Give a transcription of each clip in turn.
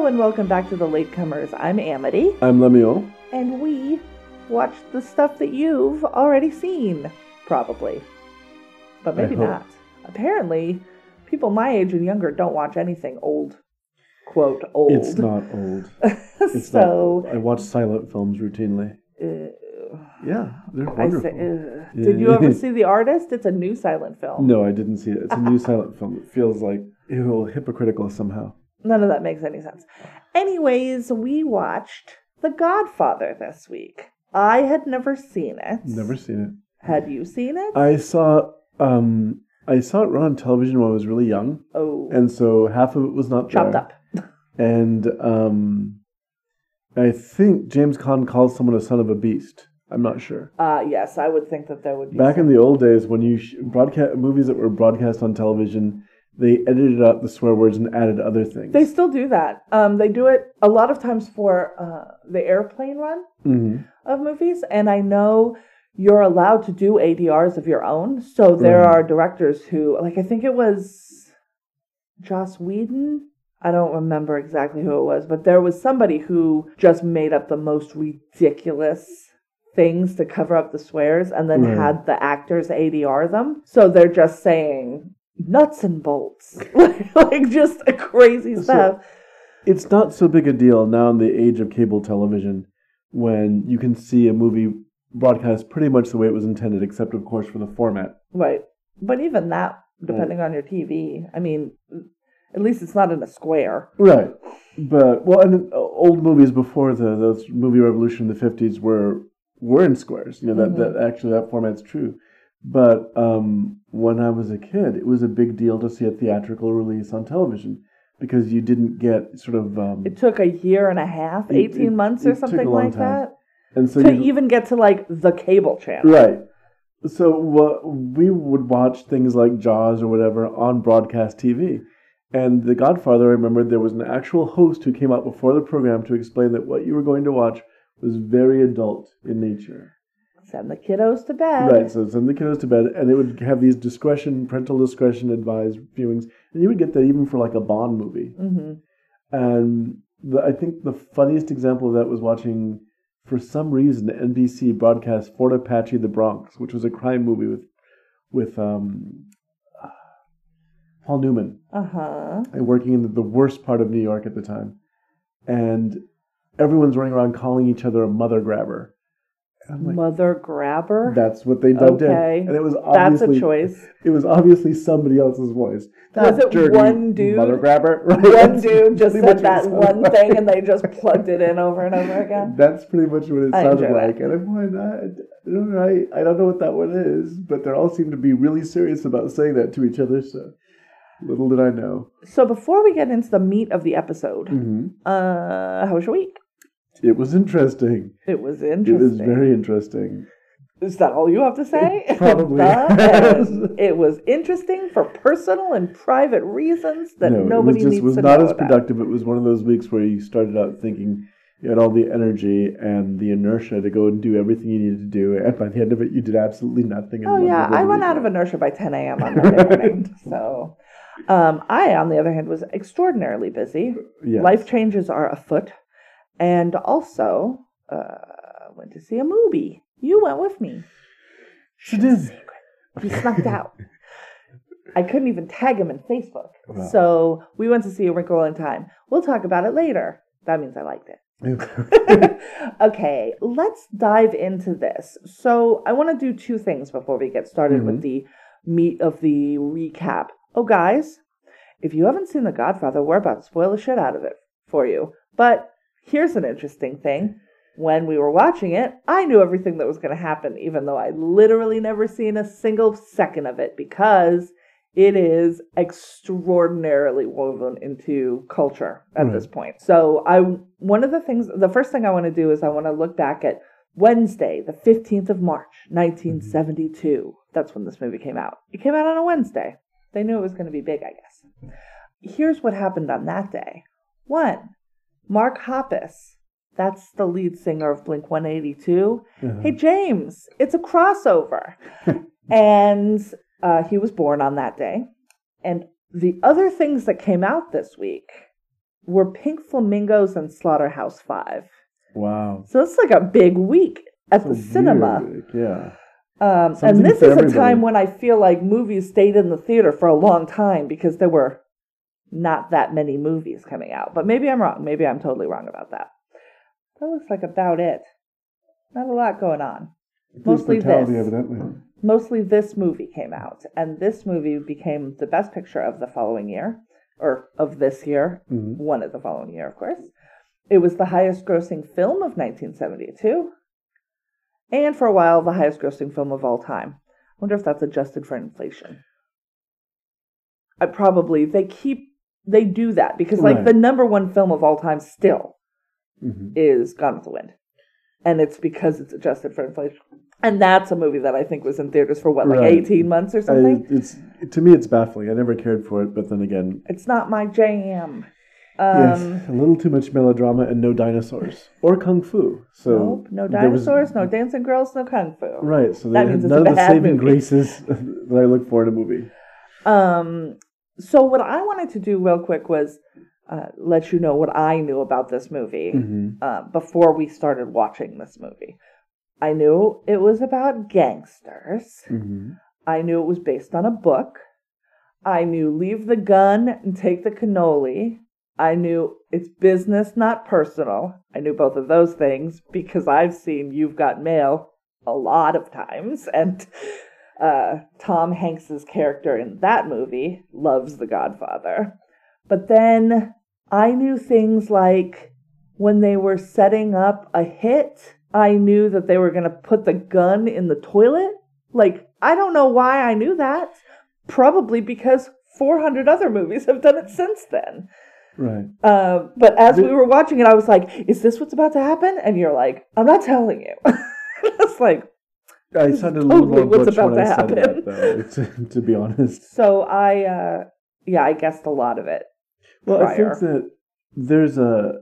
Hello and welcome back to the Latecomers. I'm Amity, I'm Lemuel. and we watch the stuff that you've already seen, probably. But maybe not. Apparently, people my age and younger don't watch anything old. Quote, old. It's not old. It's so, not. I watch silent films routinely. uh, Yeah, they're I wonderful. say, uh, did you ever see The Artist? It's a new silent film. no, I didn't see it. It's a new silent film. It feels like ew, hypocritical somehow. None of that makes any sense. Anyways, we watched The Godfather this week. I had never seen it. Never seen it. Had you seen it? I saw um I saw it run on television when I was really young, oh, and so half of it was not chopped there. up. And um, I think James Caan calls someone a son of a beast. I'm not sure. Uh, yes, I would think that there would be. Back some- in the old days, when you sh- broadcast movies that were broadcast on television, they edited out the swear words and added other things. they still do that. Um, they do it a lot of times for uh, the airplane run hmm of movies, and I know you're allowed to do ADRs of your own. So there Right. are directors who, like, I think it was Joss Whedon. I don't remember exactly who it was, but there was somebody who just made up the most ridiculous things to cover up the swears and then Right. had the actors ADR them. So they're just saying nuts and bolts, like just a crazy So- stuff. It's not so big a deal now in the age of cable television when you can see a movie broadcast pretty much the way it was intended, except, of course, for the format. Right. But even that, depending on your TV, I mean, at least it's not in a square. Right. But, well, and uh, old movies before the those movie revolution in the 50s were were in squares. You know, that, that actually that format's true. But um, when I was a kid, it was a big deal to see a theatrical release on television because you didn't get sort of. Um, It took a year and a half, 18 it- months it or something like time. that, and so to even get to like the cable channel. Right. So what we would watch things like Jaws or whatever on broadcast TV. And The Godfather, I remember there was an actual host who came out before the program to explain that what you were going to watch was very adult in nature. Send the kiddos to bed. Right. So send the kiddos to bed, and it would have these discretion, parental discretion advised viewings, and you would get that even for like a Bond movie. hmm And the, I think the funniest example of that was watching, for some reason, NBC broadcast Fort Apache: The Bronx, which was a crime movie with with um, Paul Newman Uh huh. and working in the, the worst part of New York at the time, and everyone's running around calling each other a mother grabber. Like, Mother grabber. that's what they dubbed Okay. in, and it was obviously that's a choice. it was obviously somebody else's voice. Was That it dirty one dude? Mother grabber. Right? One That's dude just said that one sounded thing and they just plugged it in over and over again. That's pretty much what it I sounded enjoy that. like. And I'm going, I, I don't know, I, I don't know what that one is, but they all seem to be really serious about saying that to each other. So little did I know. So before we get into the meat of the episode, hmm uh, how was your week? It was interesting. It was interesting. It was very interesting. Is that all you have to say? It probably it was interesting for personal and private reasons that no, nobody it was just needs was to not know as about. productive. It was one of those weeks where you started out thinking you had all the energy and the inertia to go and do everything you needed to do, and by the end of it, you did absolutely nothing. Oh yeah, I went out of inertia by 10 a.m. on Monday morning. so, um, I, on the other hand, was extraordinarily busy. Yes. Life changes are afoot, and also uh, went to see a movie. You went with me. She did. He snuck out. I couldn't even tag him in Facebook. Wow. So we went to see A Wrinkle in Time. We'll talk about it later. That means I liked it. okay, let's dive into this. So, I want to do two things before we get started with the meat of the recap. Oh, guys, if you haven't seen The Godfather, we're about to spoil the shit out of it for you. But here's an interesting thing. When we were watching it, I knew everything that was going to happen, even though I literally never seen a single second of it because it is extraordinarily woven into culture at Right. this point. So I one of the things the first thing I want to do is I want to look back at Wednesday, the 15th of March, mm-hmm. 1972. That's when this movie came out. It came out on a Wednesday. They knew it was going to be big, I guess. Here's what happened on that day. One, Mark Hoppus, that's the lead singer of Blink 182. Uh-huh. Hey, James, it's a crossover. and uh, he was born on that day. And the other things that came out this week were Pink Flamingos and Slaughterhouse Five. Wow. So it's like a big week at the cinema. Yeah. Um, and this is a time when I feel like movies stayed in the theater for a long time because there were not that many movies coming out. But maybe I'm wrong. Maybe I'm totally wrong about that. That looks like about it. Not a lot going on. Mostly this. evidently. Mostly this movie came out, and this movie became the best picture of the following year, or of this year, Mhm. one of the following year, of course. It was the highest grossing film of 1972, and for a while, the highest grossing film of all time. I wonder if that's adjusted for inflation. I probably, they keep, they do that because, like, Right. the number one film of all time still Mhm. is Gone with the Wind. And it's because it's adjusted for inflation. And that's a movie that I think was in theaters for what, like Right. 18 months or I, something? it's to me, it's baffling. I never cared for it, but then again, it's not my jam. Um, yes, a little too much melodrama and no dinosaurs or kung fu. So nope, no there was- dinosaurs, no dancing girls, no kung fu. Right. So That means had it's a none of the saving movie. graces that I look for in a movie. Um, so what I wanted to do real quick was uh, let you know what I knew about this movie Mhm. uh, before we started watching this movie. I knew it was about gangsters. Mhm. I knew it was based on a book. I knew leave the gun and take the cannoli. I knew it's business, not personal. I knew both of those things because I've seen You've Got Mail a lot of times. And uh, Tom Hanks's character in that movie loves The Godfather. But then I knew things like when they were setting up a hit, I knew that they were going to put the gun in the toilet. Like, I don't know why I knew that. Probably because 400 other movies have done it since then. Right. Uh, but as we were watching it, I was like, is this what's about to happen? And you're like, I'm not telling you. it's like, I sounded a little totally more what's about I to said happen. that, though. To, to be honest. so I, uh, yeah, I guessed a lot of it. Well, prior. I think that there's a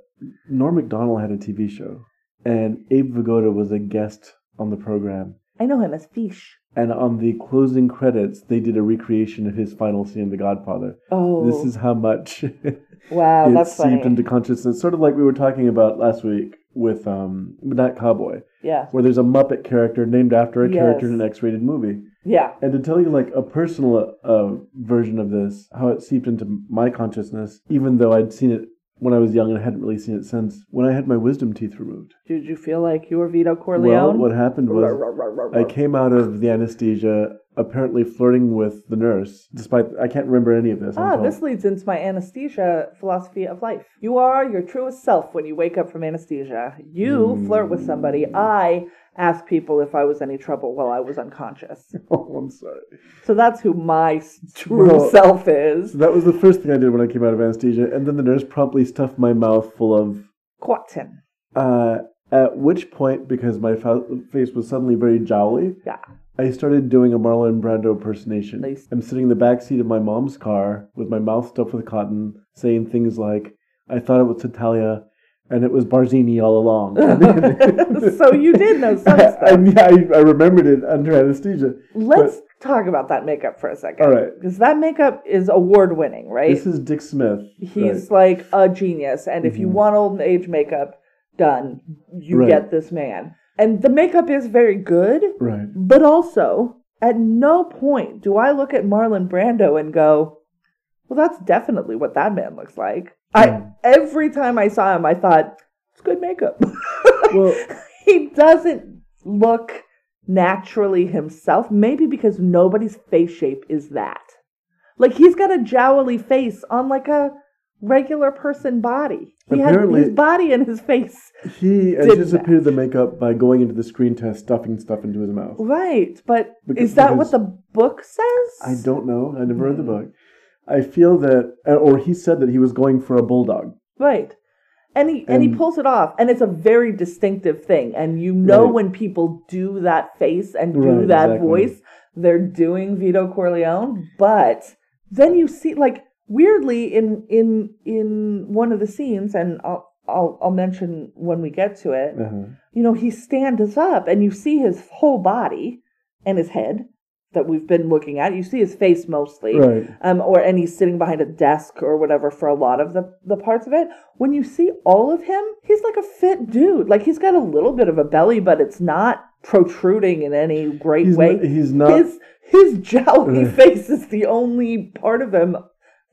Norm Macdonald had a TV show, and Abe Vigoda was a guest on the program. I know him as Fish. And on the closing credits, they did a recreation of his final scene in The Godfather. Oh, This is how much it wow, that's seeped funny. into consciousness. Sort of like we were talking about last week with um, That Cowboy, yeah, where there's a Muppet character named after a character in an X-rated movie. yeah, And to tell you like a personal uh, version of this, how it seeped into my consciousness, even though I'd seen it when I was young and I hadn't really seen it since, when I had my wisdom teeth removed. Did you feel like you were Vito Corleone? Well, what happened was I came out of the anesthesia apparently flirting with the nurse, despite I can't remember any of this. Ah, this leads into my anesthesia philosophy of life. You are your truest self when you wake up from anesthesia. You flirt with somebody. I ask people if I was any trouble while I was unconscious. Oh, I'm sorry. So that's who my true Well- self is. That was the first thing I did when I came out of anesthesia, and then the nurse promptly stuffed my mouth full of. Quatin. Uh, at which point, because my fa- face was suddenly very jowly, Yeah. I started doing a Marlon Brando impersonation. Nice. I'm sitting in the back seat of my mom's car with my mouth stuffed with cotton, saying things like, "I thought it was Tattaglia, and it was Barzini all along." so you did know some I, stuff. I, I remembered it under anesthesia. Let's talk about that makeup for a second. All right. Because that makeup is award winning, right? This is Dick Smith. He's like a genius. And if you Mhm. want old age makeup done, you Right. get this man. And the makeup is very good, right. right. but also at no point do I look at Marlon Brando and go, well, that's definitely what that man looks like. I Mm. every time I saw him, I thought it's good makeup. Well, he doesn't look naturally himself. Maybe because nobody's face shape is that. Like he's got a jowly face on like a regular person body. He had Apparently- his body and his face. he anticipated the makeup by going into the screen test, stuffing stuff into his mouth. Right. But Because- is that what the book says? I don't know. I never read the book. I feel that, uh, or he said that he was going for a bulldog. Right. And he and, he pulls it off, and it's a very distinctive thing. And you know Right. when people do that face and do Right, that exactly. voice, they're doing Vito Corleone. But then you see, like weirdly, in in in one of the scenes, and I'll I'll, I'll mention when we get to it. Uh-huh. You know, he stands up, and you see his whole body and his head, that we've been looking at. You see his face mostly, Right. um, or and he's sitting behind a desk or whatever for a lot of the the parts of it. When you see all of him, he's like a fit dude. Like he's got a little bit of a belly, but it's not protruding in any great He's way. not, he's not. his his jowly Right. face is the only part of him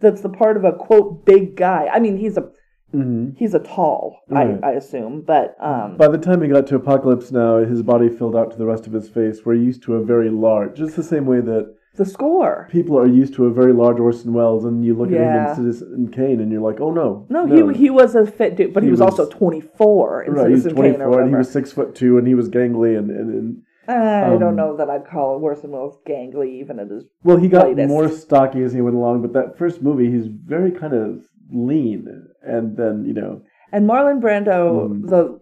that's the part of a quote big guy. I mean, he's a Mhm. he's a tall, Right. I, I assume, but um, By the time he got to Apocalypse Now, his body filled out to the rest of his face, where he used to a very large, just the same way that the score. people are used to a very large Orson Welles, and you look Yeah. at him in Citizen Kane, and you're like, oh no, No, he he was a fit dude, but he, He was, was- also twenty four in right. Citizen Kane or 24, whatever. and he was six foot two, and he was gangly, and, and, and I don't um, know that I'd call Orson Welles gangly, even at his. well, he got more stocky as he went along. But that first movie, he's very kind of lean, and then you know, And Marlon Brando, Mm. the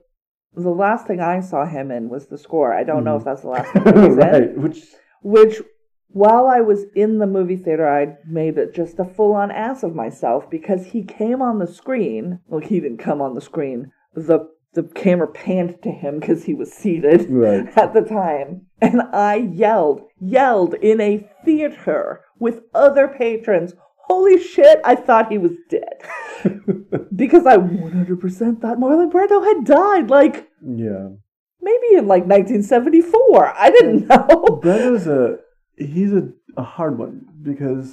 the last thing I saw him in was the score. I don't know Mm. if that's the last thing was in. right, which Which, while I was in the movie theater, I made it just a full on ass of myself because he came on the screen. Well, he didn't come on the screen. The the camera panned to him because he was seated right. at the time, and I yelled, yelled in a theater with other patrons. Holy shit! I thought he was dead because I 100% thought Marlon Brando had died. Like yeah. maybe in like 1974. I didn't know. Brando's a he's a, a hard one because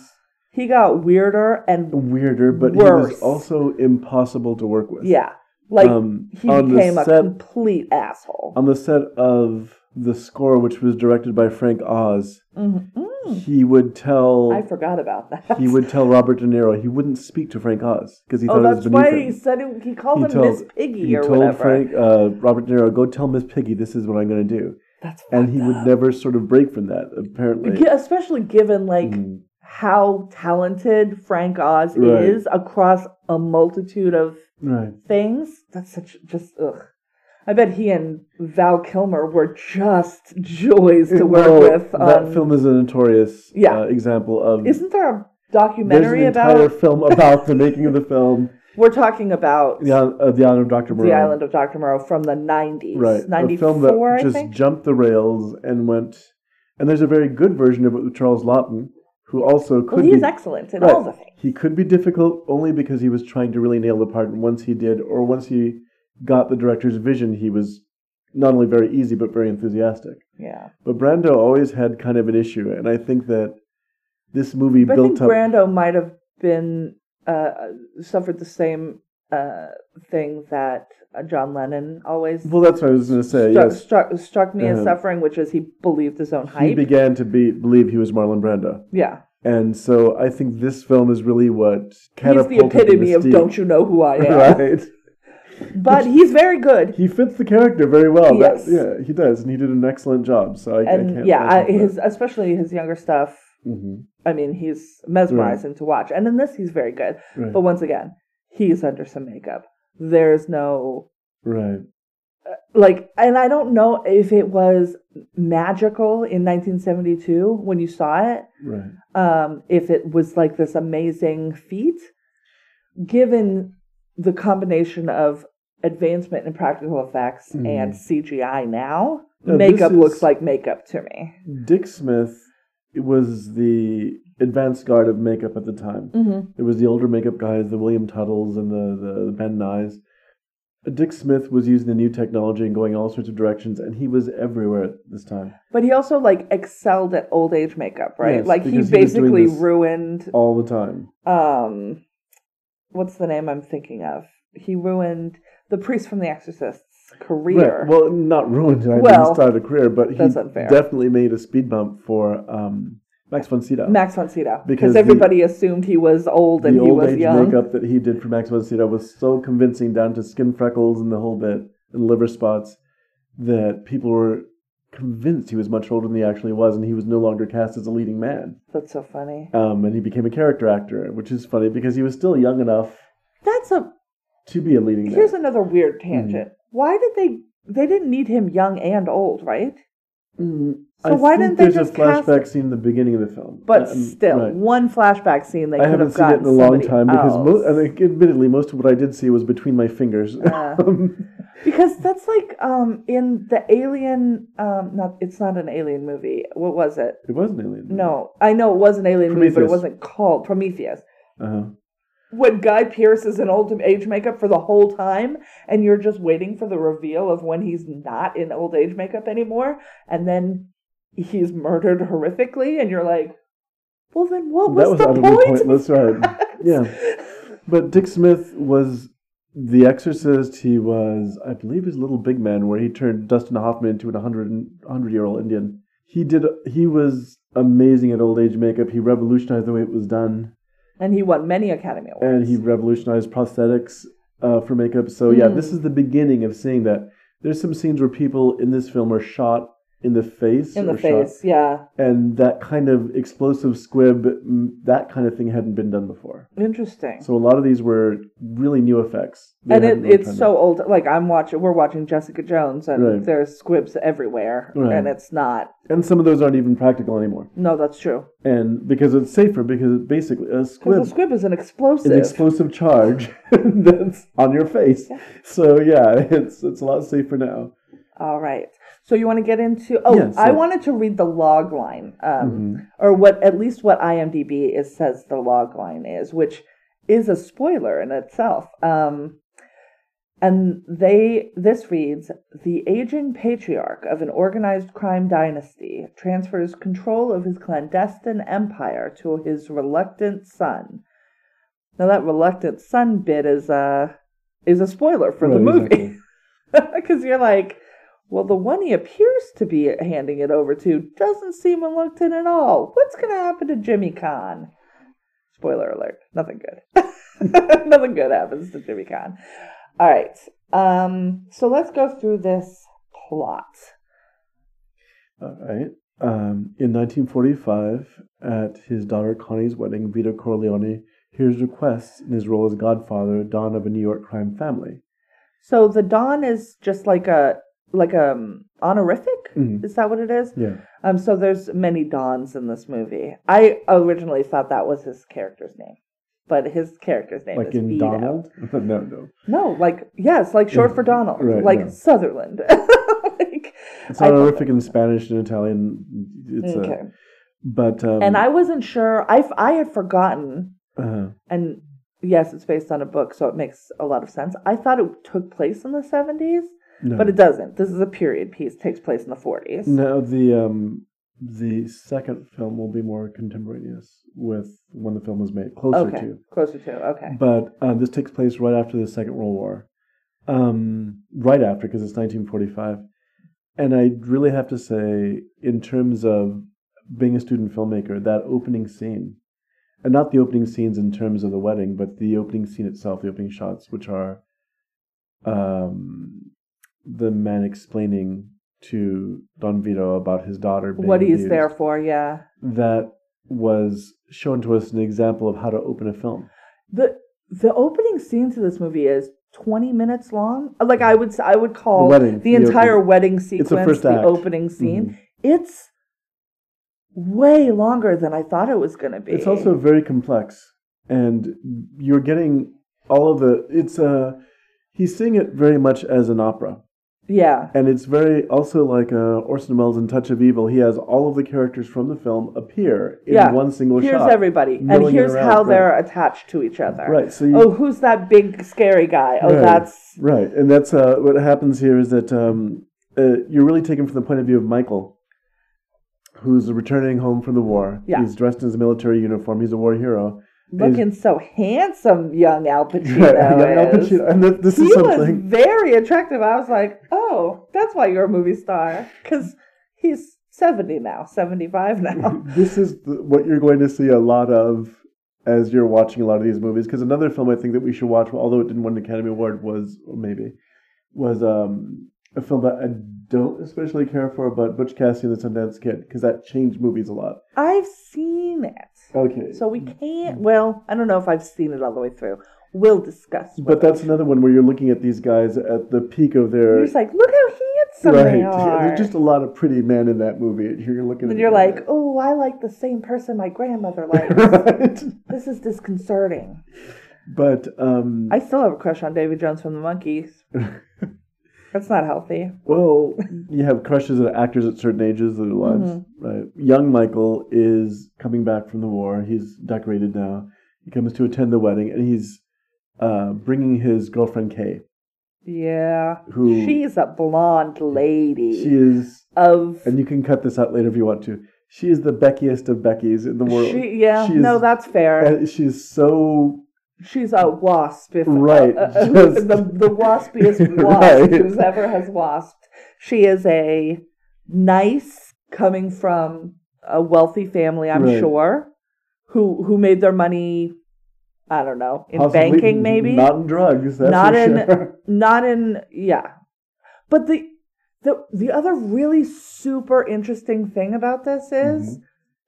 He got weirder and weirder, but he was also impossible to work with. yeah, like Um, he became a set- complete asshole. On the set of the score, which was directed by Frank Oz, Mhm. Mm, he would tell I forgot about that. he would tell Robert De Niro he wouldn't speak to Frank Oz because he Oh, thought it that's was beneath him. He said it, he called him told- Miss Piggy he or told whatever. Frank uh, Robert De Niro, "Go tell Miss Piggy this is what I'm going to do," That's and he would never sort of break from that. Apparently, especially given like Mm. how talented Frank Oz Right. is across a multitude of right. things. That's such just ugh. I bet he and Val Kilmer were just joys to work Well, with. that film is a notorious Yeah. uh, example of. Isn't there a documentary about? there's an documentary entire film about the making of the film, We're talking about the, uh, the Island of Doctor Moreau. the Island of Dr. Moreau from the nineties, right? ninety a film that I just think. jumped the rails and went. And there's a very good version of it with Charles Laughton, who also could Well, he be excellent in Right. all the things. He could be difficult only because he was trying to really nail the part, and once he did, or once he got the director's vision, he was not only very easy but very enthusiastic. Yeah, But Brando always had kind of an issue, and I think that this movie but I think up. Brando might have been uh, suffered the same uh, thing that uh, John Lennon always well, that's what I was going to say. struck, yes, struck struck me as Uh-huh. suffering, which is he believed his own hype. he began to be believe he was Marlon Brando, yeah, and so I think this film is really what he's catapulted the epitome of "Don't you know who I am?" right. But he's very good. He fits the character very well. That- Yes. yeah, he does, and he did an excellent job. So I, I can't yeah, I, fault him for his especially his younger stuff. that. Mhm. I mean, he's mesmerizing to watch, and in this, he's very good. Right. But once again, he's under some makeup. There's no Right. like, and I don't know if it was magical in 1972 when you saw it. Right. Um, if it was like this amazing feat, given the combination of advancement in practical effects Mhm. and CGI now, Now, makeup looks like makeup to me. Dick Smith was the advanced guard of makeup at the time. Mm-hmm. It was the older makeup guys, the William Tuttles and the, the, the Ben Nyes. Dick Smith was using the new technology and going all sorts of directions, and he was everywhere at this time, But he also like excelled at old age makeup, right? Yes, like he because he was doing basically this- ruined all the time. um what's the name I'm thinking of? He ruined the priest from The Exorcist's career. Right. Well, not ruined. I Well, didn't start a career, but he definitely made a speed bump for um, Max von Sydow. Max von Sydow, Because because the- everybody assumed he was old and he was young. makeup that he did for Max von Sydow was so convincing down to skin freckles and the whole bit and liver spots that people were convinced he was much older than he actually was, and he was no longer cast as a leading man. That's so funny. Um, and he became a character actor, which is funny because he was still young enough That's a to be a leading here's man. another weird tangent. Mm. Why did they they didn't need him young and old, right? Mm, So why didn't they there's just a cast- flashback scene in the beginning of the film? But Um, still, right. one flashback scene they I could haven't have seen it gotten in a long somebody time because, mo- and like, admittedly, most of what I did see was between my fingers. Um, because that's like um in the Alien. Um, not it's not an Alien movie. What was it? It was an alien. No, I know it was an Alien movie, but it wasn't called Prometheus. Uh-huh. When Guy Pearce is in old age makeup for the whole time, and you're just waiting for the reveal of when he's not in old age makeup anymore, and then he's murdered horrifically, and you're like, well, then what was, that was the utterly point? pointless, right? yeah. But Dick Smith was The Exorcist. He was, I believe, his Little Big Man, where he turned Dustin Hoffman into an 100 year old Indian. He did. He was amazing at old age makeup. He revolutionized the way it was done, And he won many Academy Awards. and he revolutionized prosthetics uh, for makeup. So yeah, Mm. this is the beginning of seeing that. There's some scenes where people in this film are shot in the face, in the or shot- face, yeah. and that kind of explosive squib, that kind of thing hadn't been done before. Interesting. So a lot of these were really new effects. They and it, it's so old. Like I'm watching, we're watching Jessica Jones, and Right. there's squibs everywhere, Right. and it's not. and some of those aren't even practical anymore. No, that's true. And because it's safer, because basically a squib the squib is an explosive. an explosive charge that's on your face. So yeah, it's it's a lot safer now. All right. So you want to get into? Oh, Yeah, I wanted to read the log line, um, Mhm. or what at least what IMDb is says the log line is, which is a spoiler in itself. Um, and they this reads: the aging patriarch of an organized crime dynasty transfers control of his clandestine empire to his reluctant son. Now that reluctant son bit is a is a spoiler for the Right, movie exactly. because you're like, well, the one he appears to be handing it over to doesn't seem reluctant at all. What's going to happen to Jimmy Caan? Spoiler alert: nothing good. nothing good happens to Jimmy Caan. All right, um, so let's go through this plot. All right. Um, in 1945, at his daughter Connie's wedding, Vito Corleone hears requests in his role as godfather, Don of a New York crime family. So the Don is just like a like a um, honorific. Mhm. Is that what it is? Yeah. Um, so there's many Dons in this movie. I originally thought that was his character's name, but his character's name Like is in Vito. Donald? no, no. No, like yes, like short for Donald, Right, like no. Sutherland. like, It's honorific in Spanish and Italian. It's okay. uh, but um, and I wasn't sure. i i had forgotten, uh, and yes, it's based on a book, so it makes a lot of sense. I thought it took place in the seventies, no. but it doesn't. This is a period piece. It Takes place in the forties. no, the um, the second film will be more contemporaneous with when the film was made, closer okay, to. closer to okay. But uh, this takes place right after the Second World War. Um, right after, because it's 1945. And I really have to say, in terms of being a student filmmaker, that opening scene, and not the opening scenes in terms of the wedding, but the opening scene itself, the opening shots, which are um, the man explaining to Don Vito about his daughter being What he's abused, there for, yeah. That was shown to us an example of how to open a film. the The opening scene to this movie is twenty minutes long. Like I would, I would call The wedding, the the entire opening. wedding sequence first the opening scene. Mhm. It's way longer than I thought it was going to be. It's also very complex, and you're getting all of the. It's uh, he's seeing it very much as an opera, yeah, and it's very also like uh, Orson Welles in Touch of Evil. He has all of the characters from the film appear in Yeah. one single here's shot. Here's everybody, and here's around, how right. they're attached to each other. Right. So you, Oh, who's that big scary guy? Oh, Right. that's right, and that's uh, what happens here is that um, uh, you're really taken from the point of view of Michael. Who's returning home from the war? Yeah. He's dressed in his military uniform. He's a war hero. Looking so handsome, young Al Pacino. Young Al is. Pacino. And th- this he is was very attractive. I was like, oh, that's why you're a movie star. Because he's 70 now, 75 now. this is the, what you're going to see a lot of as you're watching a lot of these movies. Because another film I think that we should watch, although it didn't win an Academy Award, was maybe was um, a film that I don't especially care for, but Butch Cassidy and the Sundance Kid, because that changed movies a lot. I've seen it. Okay, So we can't, well, I don't know if I've seen it all the way through. We'll discuss. but that's another one where you're looking at these guys at the peak of their You're just like, look how handsome right. they are. There's just a lot of pretty men in that movie. and You're looking, and you're like, oh, I like the same person my grandmother likes. right. this is disconcerting. But um, I still have a crush on David Jones from the Monkees. That's not healthy. Well, you have crushes at actors at certain ages of their lives, Mm-hmm. right? Young Michael is coming back from the war. He's decorated now. He comes to attend the wedding, and he's uh, bringing his girlfriend Kay. Yeah. Who- She's a blonde lady She is, of. and you can cut this out later if you want to. She is the Beckiest of Beckys in the world. She, yeah, She is- no, that's fair. she's so She's a wasp, if Right, uh, uh, just- the the waspiest wasp Right. who's ever has wasped. She is a nice, coming from a wealthy family, I'm Right. sure, who who made their money. I don't know in possibly banking, maybe not in drugs. Not in- sure. not in yeah but the the the other really super interesting thing about this is Mm-hmm.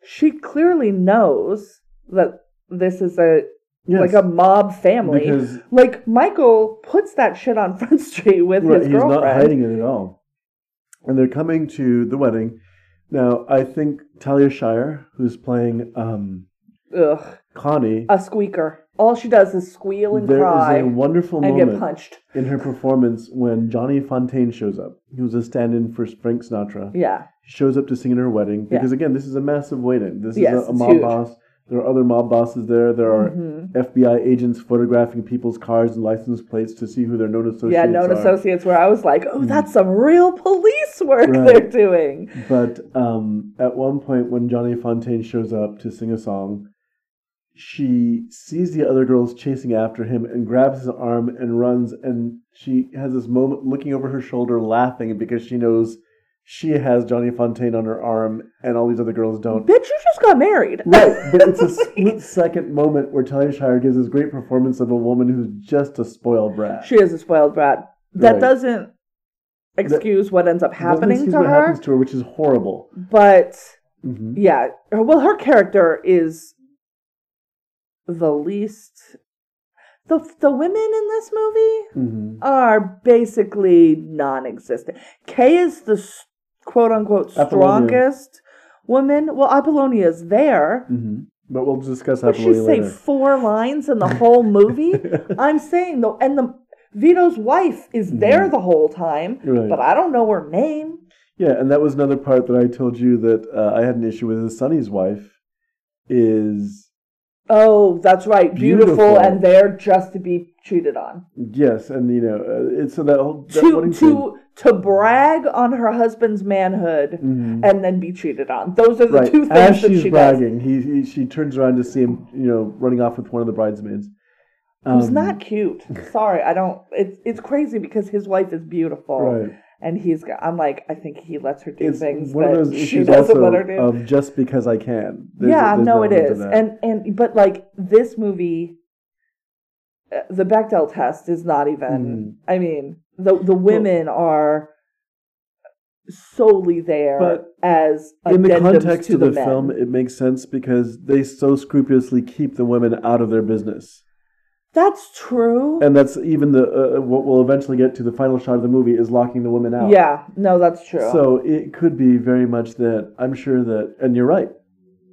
she clearly knows that this is a Yes, like a mob family because like michael puts that shit on front street with right, his he's not hiding it at all. And they're coming to the wedding. Now, I think Talia Shire, who's playing um, Ugh, Connie, a squeaker all she does is squeal and cry. there is a wonderful and get moment punched in her performance when Johnny Fontane shows up. He was a stand-in for Frank Sinatra. yeah He shows up to sing at her wedding Yeah. because again, this is a massive wedding. This Yes, is a, a mob huge. boss. There are other mob bosses there. There are Mhm. FBI agents photographing people's cars and license plates to see who their known associates are. yeah known are. associates where i was like oh that's some real police work Right. they're doing But um, at one point, when Johnny Fontane shows up to sing a song, she sees the other girls chasing after him and grabs his arm and runs. And she has this moment looking over her shoulder, laughing because she knows she has Johnny Fontane on her arm and all these other girls don't. bitch you just got married Right, but it's a split second moment where Talia Shire gives this great performance of a woman who's just a spoiled brat. She is a spoiled brat. That Right. doesn't excuse what ends up happening to what her, happens to her, which is horrible. but hmm yeah, well, her character is the least. The the women in this movie hmm are basically non-existent. Kay is the quote unquote Apollonia. strongest woman. Well, Apollonia is there. hmm But we'll discuss But she Apollonia say four lines in the whole movie. I'm saying though, and the Vito's wife is there the whole time, Mm-hmm. Right. but I don't know her name. Yeah, and that was another part that I told you that uh, I had an issue with. Is Sonny's wife is Oh, that's right, beautiful, Beautiful. and there just to be cheated on. yes, and you know, uh, it's so that whole that wedding scene- to brag on her husband's manhood Mhm. and then be cheated on. Those are the right two things as that she's she does. bragging, he, he she turns around to see him, you know, running off with one of the bridesmaids. Who's Um, not cute. Sorry, I don't. It's it's crazy because his wife is beautiful, right. and he's. got- I'm like, I think he lets her do It's things one of those she doesn't let her do. of just because I can. There's- yeah, there's no, it is, and and but like this movie, uh, the Bechdel test is not even. Mhm. I mean, the the women are solely there But as in the context to of the, the film, it makes sense because they so scrupulously keep the women out of their business. That's true. and that's even the uh, what we'll eventually get to the final shot of the movie is locking the women out. yeah, no, that's true. So it could be very much that I'm sure that, and you're right.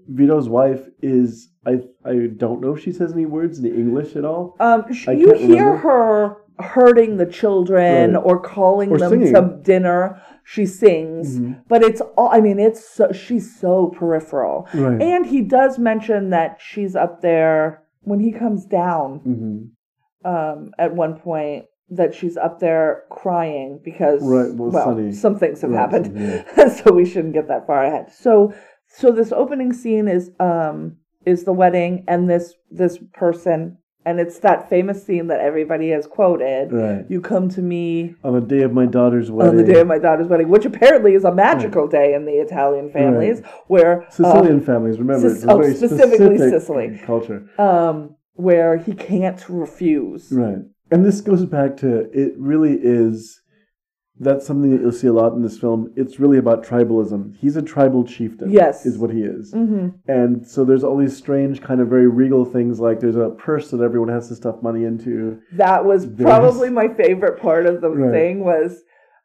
Vito's wife is I I don't know if she says any words in English at all. um, sh- you hear remember. her hurting the children Right. or calling Or them singing. to dinner. She sings, Mhm. but it's all. I mean, it's so, she's so peripheral. Right. And he does mention that she's up there when he comes down hmm um, at one point that she's up there crying because Right, well, well, some things have right, happened, yeah. so we shouldn't get that far ahead. So so this opening scene is um is the wedding and this this person and it's that famous scene that everybody has quoted. Right. You come to me On the day of my daughter's wedding. on the day of my daughter's wedding, which apparently is a magical day in the Italian families, where uh, Sicilian families, remember, Sic- oh, very specifically specific Sicily. culture. um, where he can't refuse. Right. And this goes back to it really is that's something that you'll see a lot in this film. It's really about tribalism. He's a tribal chieftain. Yes. Is what he is. hmm And so there's all these strange, kind of very regal things like there's a purse that everyone has to stuff money into. That was probably my favorite part of the Right. thing was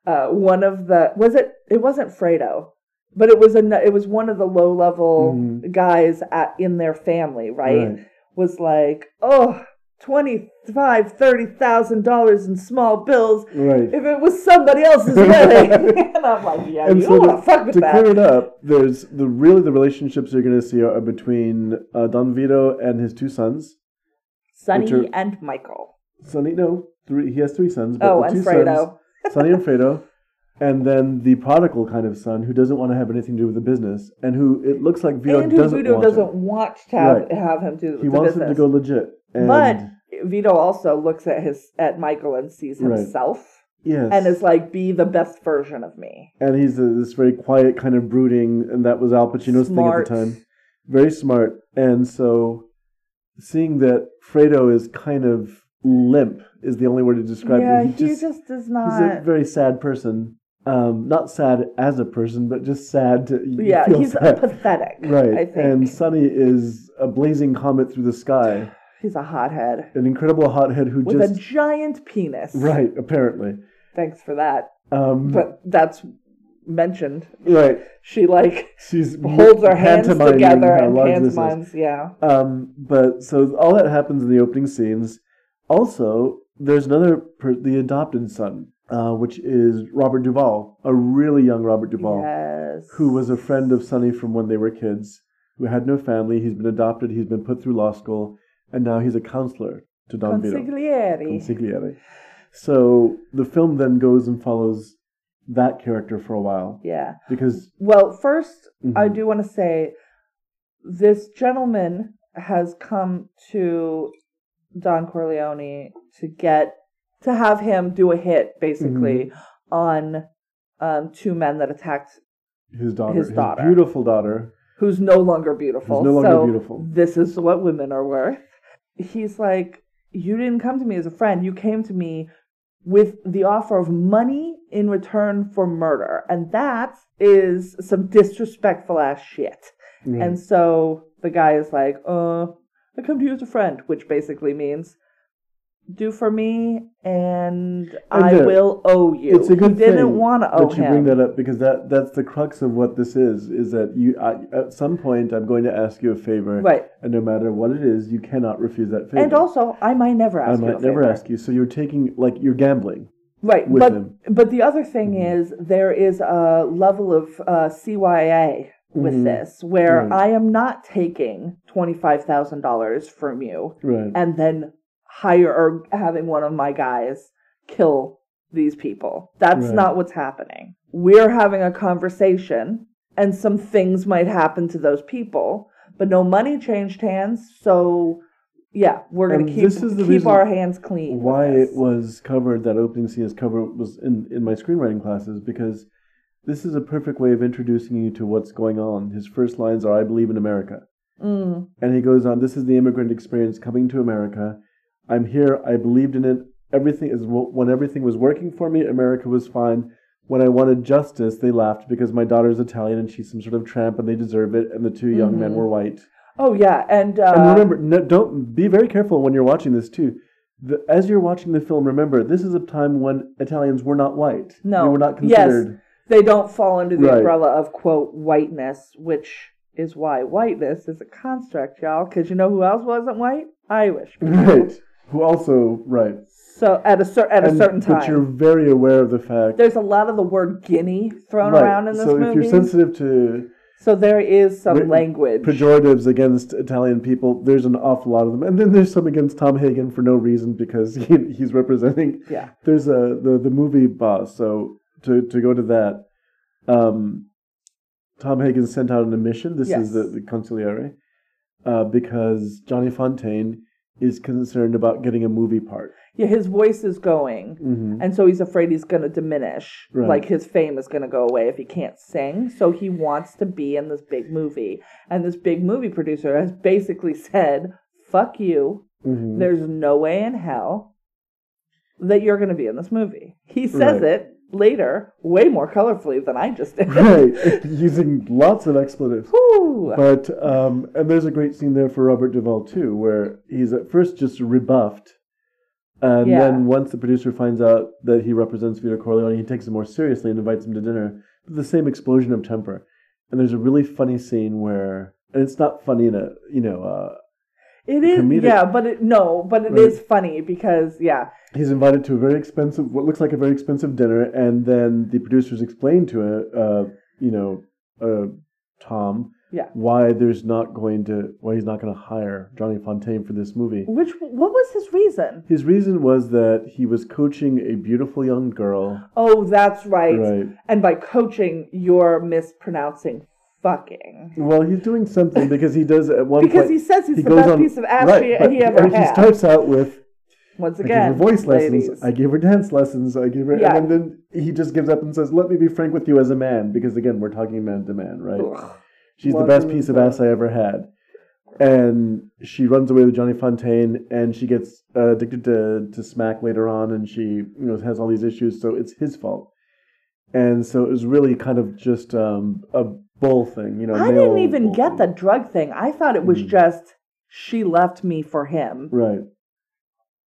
uh, one of the was it it wasn't Fredo, but it was a it was one of the low level Mhm. guys at in their family, right? Right. Was like, oh, twenty-five, thirty thousand dollars in small bills Right. if it was somebody else's wedding. and I'm like, yeah, And you so don't want to fuck with to that. clear it up, there's the really the relationships you're going to see are between uh, Don Vito and his two sons. Sonny are- and Michael. Sonny, no, three. He has three sons. But Oh, the and two Fredo. Sons, Sonny and Fredo, and then the prodigal kind of son who doesn't want to have anything to do with the business, and who it looks like Vito and doesn't want. doesn't want to have, Right. have him do He wants business. him to go legit. And but Vito also looks at his at Michael and sees Right. himself yes, and is like, "Be the best version of me." and he's a, this very quiet kind of brooding, and that was Al Pacino's Smart. thing at the time. Very smart, and so seeing that Fredo is kind of limp is the only word to describe yeah, him. he just, does not. he's a very sad person. Um, not sad as a person, but just sad to yeah, feel he's sad. pathetic. right. I think And Sonny is a blazing comet through the sky, he's a hothead an incredible hothead who with just a giant penis. right apparently. Thanks for that. Um, But that's mentioned. right, She like she's holds her hands together and pantomimes. Yeah. Um, but so all that happens in the opening scenes. Also, there's another per- the adopted son, uh, which is Robert Duvall, a really young Robert Duvall, Yes. who was a friend of Sonny from when they were kids, who had no family. He's been adopted. He's been put through law school, and now he's a counselor to Don Vito. consigliere. Consigliere. So the film then goes and follows that character for a while yeah. because Well, 1st I Mhm. do want to say this gentleman has come to Don Corleone to get to have him do a hit basically Mm-hmm. on um, two men that attacked his daughter, His daughter. beautiful daughter, who's no longer beautiful. Who's no longer so beautiful. This is what women are worth. He's like, You didn't come to me as a friend. You came to me with the offer of money in return for murder. And that is some disrespectful ass shit. Mm. And so the guy is like, Uh, I come to you as a friend, which basically means do for me and I And, uh, will owe you. it's a good he didn't thing want to owe that you him. bring that up because that that's the crux of what this is. Is that you I, at some point I'm going to ask you a favor, Right. And no matter what it is, you cannot refuse that favor. And also, I might never ask you. I might never favor. ask you. So you're taking like you're gambling. Right, with but him. but the other thing Mhm. is there is a level of uh, CYA with Mhm. this where Right. I am not taking twenty five thousand dollars from you Right. and then hire or having one of my guys kill these people. That's Right. not what's happening. We're having a conversation, and some things might happen to those people, but no money changed hands. So yeah, we're gonna keep this is the keep our hands clean. why it was covered that opening scene is covered was in in my screenwriting classes because this is a perfect way of introducing you to what's going on. His first lines are "I believe in America." Mm. And he goes on, This is the immigrant experience coming to America. I'm here. I believed in it. Everything is when everything was working for me, America was fine. When I wanted justice, they laughed because my daughter's Italian and she's some sort of tramp and they deserve it. And the two young men Mhm. were white. Oh yeah, and uh, and remember, no, don't be very careful when you're watching this too. The, as you're watching the film, remember this is a time when Italians were not white. No. they were not considered. Yes. they don't fall under the Right. umbrella of quote whiteness, which is why whiteness is a construct, y'all. Because you know who else wasn't white? Irish. people. Right. Who also right So at a cer- at a And- certain But you're very aware of the fact. there's a lot of the word Guinea thrown Right. around in this so movie. if you're sensitive to so there is some Written language. pejoratives against Italian people, there's an awful lot of them, and then there's some against Tom Hagen for no reason because he, he's representing. yeah. There's a the the movie boss. So to to go to that, um, Tom Hagen sent out an mission. This Yes. is the the consigliere, uh, because Johnny Fontane is concerned about getting a movie part. Yeah, his voice is going. Mm-hmm. And so he's afraid he's going to diminish. Right. Like his fame is going to go away if he can't sing. So he wants to be in this big movie. And this big movie producer has basically said, fuck you. hmm There's no way in hell that you're going to be in this movie. He says Right. it later way more colorfully than I just did. right, using lots of expletives. But um, and there's a great scene there for Robert Duvall too, where he's at first just rebuffed, and Yeah. then once the producer finds out that he represents Vito Corleone, he takes it more seriously and invites him to dinner. With the same explosion of temper, and there's a really funny scene where, and it's not funny in a you know, uh, It is, comedic. yeah, but it, no, but it is Right. funny because yeah, He's invited to a very expensive, what looks like a very expensive dinner, and then the producers explain to a, uh you know, uh, Tom, Yeah. why there's not going to, why he's not going to hire Johnny Fontane for this movie. which what was his reason? His reason was that he was coaching a beautiful young girl. Oh, that's right. Right. And by coaching, you're mispronouncing fucking. Well, he's doing something because he does at one Because point. he says he's the goes best on- piece of ass right, he, but he ever he had. He starts out with Once I again, gave her voice ladies. lessons. I gave her dance lessons. I gave her, Yeah. and then he just gives up and says, "Let me be frank with you as a man," because again, we're talking man to man, right? Ugh. She's the best piece of ass I ever had, and she runs away with Johnny Fontane, and she gets uh, addicted to to smack later on, and she you know has all these issues, so it's his fault. And so it was really kind of just um, a bull thing, you know. I didn't even get thing. the drug thing. I thought it was Mm. just she left me for him, right.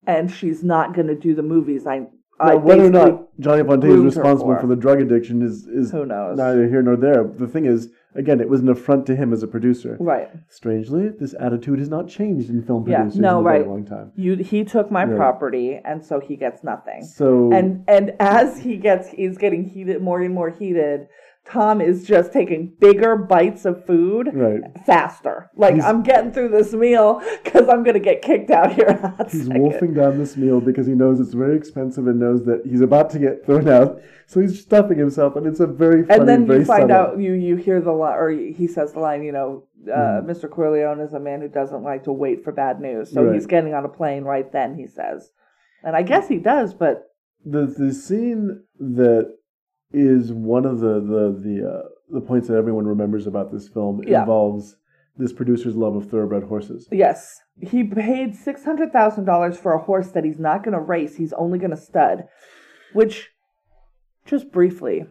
and she's not going to do the movies. I, Now, I whether or not Johnny Fontane is responsible for. for the drug addiction is is who knows? neither here nor there. The thing is, again, it was an affront to him as a producer. Right. Strangely, this attitude has not changed in film Yeah, producers no, in a right. very long time. You, he took my Right. property, and so he gets nothing. So And and as he gets, he's getting heated, more and more heated. Tom is just taking bigger bites of food right, faster. Like He's- I'm getting through this meal because I'm gonna get kicked out here. he's second. wolfing down this meal because he knows it's very expensive and knows that he's about to get thrown out. So he's stuffing himself, and it's a very funny, and then you find subtle. out you you hear the line or he says the line you know uh, mr corleone is a man who doesn't like to wait for bad news so Right. he's getting on a plane right then he says and i guess he does but the the scene that is one of the the the uh, the points that everyone remembers about this film Yeah. involves this producer's love of thoroughbred horses. yes he paid $600000 for a horse that he's not going to race he's only going to stud which just briefly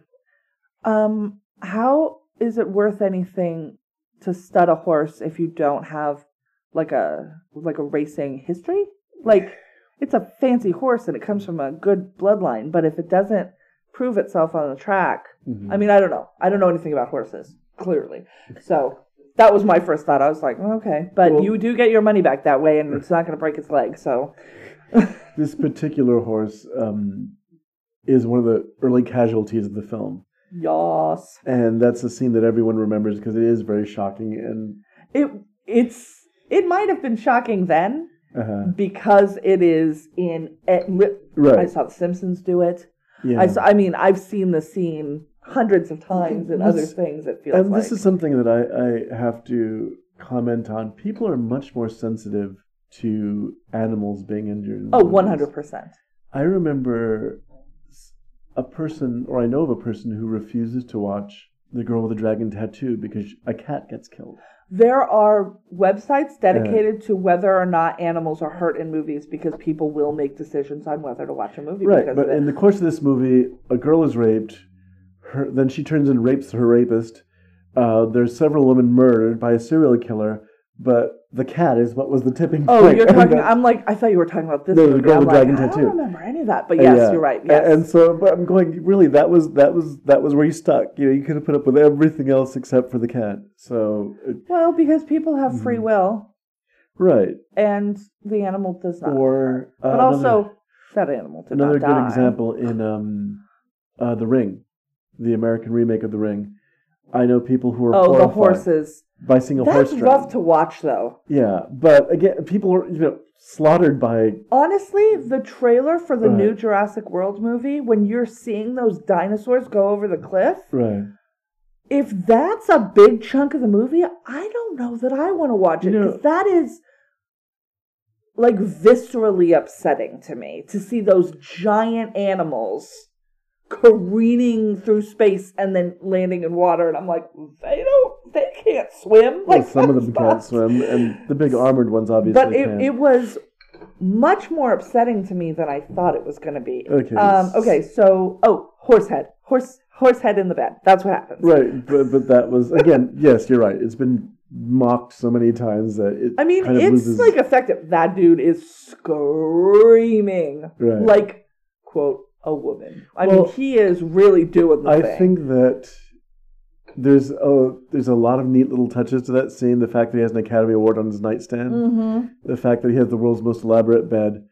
um how is it worth anything to stud a horse if you don't have like a like a racing history like it's a fancy horse and it comes from a good bloodline but if it doesn't prove itself on the track Mhm. i mean i don't know i don't know anything about horses clearly so that was my first thought i was like okay but Well- you do get your money back that way and it's not going to break its leg so This particular horse um, is one of the early casualties of the film. yas And that's a scene that everyone remembers because it is very shocking. And it it's it might have been shocking then uh, because it is in it, li- I saw The Simpsons do it. Yeah. I I mean I've seen the scene hundreds of times in other things. It feels like. and like this is something that I, I have to comment on. People are much more sensitive to animals being injured. in oh one hundred percent. I remember a person, or I know of a person who refuses to watch The Girl with the Dragon Tattoo because a cat gets killed. There are websites dedicated to whether or not animals are hurt in movies because people will make decisions on whether to watch a movie Right, because but in the course of this movie, a girl is raped. Her, then she turns and rapes her rapist. Uh, there's several women murdered by a serial killer, but the cat is what was the tipping Oh, point. Oh, you're talking. I'm like, I thought you were talking about this. No, the. Girl with like, Dragon I Tattoo. don't remember any of that, but yes, Yeah. you're right. Yes. And so, but I'm going. Really, that was that was that was where you stuck. You know, you could have put up with everything else except for the cat. So, it, well, because people have free Mhm. will, right. and the animal does not. Or uh, but another- also, that animal did another not good die. example in um, uh, the Ring, the American remake of the Ring. I know people who are Oh, the horses. by seeing a That's horse rough to watch, though. Yeah, but again, people are you know slaughtered by Honestly, the trailer for the Right. new Jurassic World movie, when you're seeing those dinosaurs go over the cliff, right. if that's a big chunk of the movie, I don't know that I want to watch it You know- because that is like viscerally upsetting to me to see those giant animals careening through space and then landing in water and I'm like they don't they can't swim Well, like some of them can't swim, and the big armored ones obviously but it, it was much more upsetting to me than I thought it was going to be. Okay. Um, okay. So, oh, horse head, horse, horse head in the bed. That's what happens. Right, but but that was again. yes, you're right. It's been mocked so many times that it. I mean, kind of it's loses, like effective. That dude is screaming Right. like, quote, a woman. I Well, mean, he is really doing the I thing. think that there's a there's a lot of neat little touches to that scene. The fact that he has an Academy Award on his nightstand, Mm-hmm. the fact that he has the world's most elaborate bed.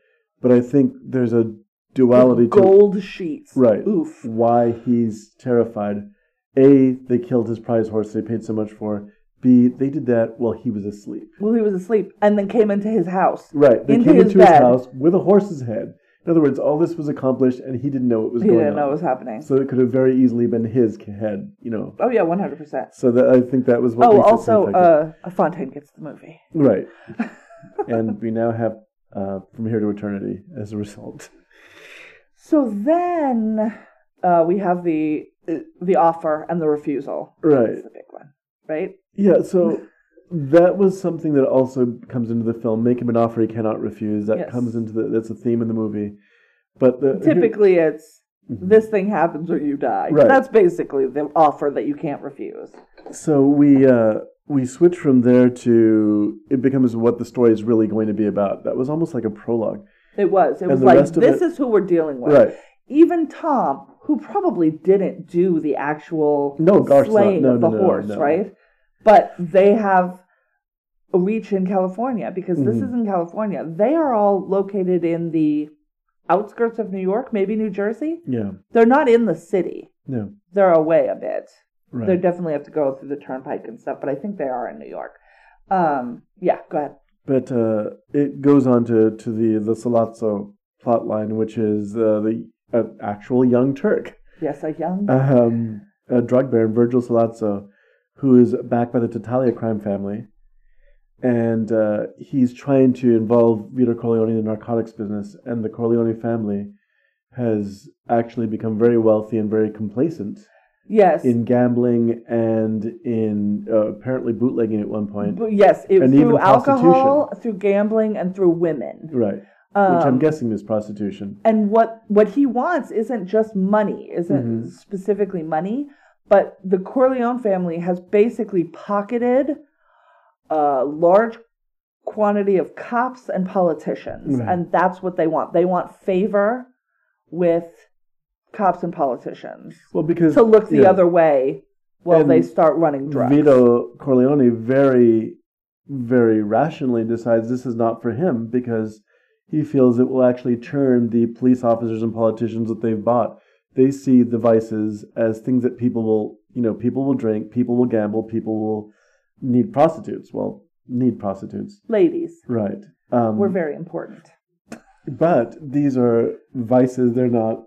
But I think there's a duality to Gold sheets. Right. Oof. why he's terrified. A, they killed his prize horse they paid so much for. B, they did that while he was asleep. Well, he was asleep and then came into his house. Right. They Into came his into his bed. house with a horse's head. In other words, all this was accomplished and he didn't know what was He going didn't on. know what was happening. So it could have very easily been his head, you know. Oh yeah, one hundred percent. So that I think that was what. Oh, also, uh, Fontane gets the movie. right. and we now have uh, From Here to Eternity as a result. So then uh, we have the the offer and the refusal. Right. That's the big one, right? Yeah, so that was something that also comes into the film. Make him an offer he cannot refuse. That Yes. comes into the that's a theme in the movie. But the Typically, it's Mhm. this thing happens or you die. Right. That's basically the offer that you can't refuse. so we uh we switch from there to it becomes what the story is really going to be about. That was almost like a prologue. It was. It And was like this it- is who we're dealing with. Right. Even Tom, who probably didn't do the actual No, slaying no, of the no, horse, right? But they have a reach in California because this Mhm. is in California. They are all located in the outskirts of New York, maybe New Jersey. Yeah. They're not in the city. No. They're away a bit. Right. They definitely have to go through the turnpike and stuff, but I think they are in New York. Um, yeah, go ahead. But uh, it goes on to, to the the Sollozzo plot line, which is uh, the uh, actual young Turk. Yes, a young. um, a drug baron, Virgil Sollozzo, who is backed by the Tattaglia crime family. And uh, he's trying to involve Vito Corleone in the narcotics business. And the Corleone family has actually become very wealthy and very complacent yes. in gambling and in uh, apparently bootlegging at one point. B- yes, it, through even alcohol, through gambling, and through women. Right. Um, Which I'm guessing is prostitution. and what what he wants isn't just money, isn't Mhm. specifically money, but the Corleone family has basically pocketed a large quantity of cops and politicians, Right. and that's what they want. They want favor with cops and politicians Well, because to look the yeah. other way while they start running drugs. Vito Corleone very, very rationally decides this is not for him because he feels it will actually turn the police officers and politicians that they've bought. They see the vices as things that people will, you know, people will drink, people will gamble, people will need prostitutes. Well, need prostitutes, Ladies, right? Um, we're very important. but these are vices. They're not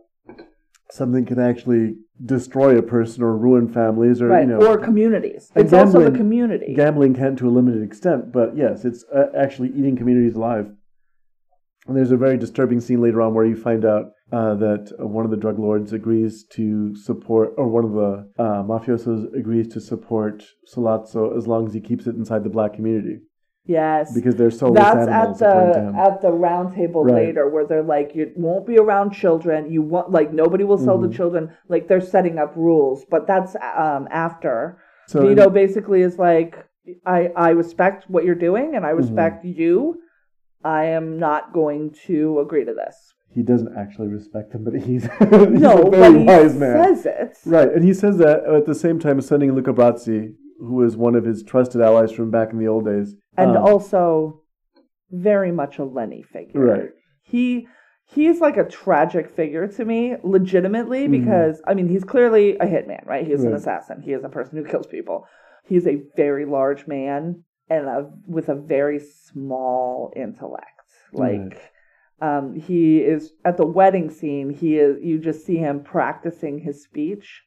something can actually destroy a person or ruin families or Right, you know or communities. It's also the gambling- community. gambling can to a limited extent, but yes, it's uh, actually eating communities alive. And there's a very disturbing scene later on where you find out uh, that one of the drug lords agrees to support, or one of the uh, mafiosos agrees to support Sollozzo as long as he keeps it inside the black community yes. because they're soulless That's at animals. to the at the round table Right. later where they're like you won't be around children you want like nobody will sell Mhm. to children like they're setting up rules but that's um after so Vito basically is like I I respect what you're doing and I Mm-hmm. respect you I am not going to agree to this he doesn't actually respect him, but he's, he's no a very wise man. says it. Right, and he says that at the same time sending Luca Brasi, who was one of his trusted allies from back in the old days. and um, also very much a Lenny figure. Right, he he's like a tragic figure to me legitimately Mhm. because i mean he's clearly a hitman right? He's an assassin. He is a person who kills people. He's a very large man and a, with a very small intellect. Like um, he is at the wedding scene he is you just see him practicing his speech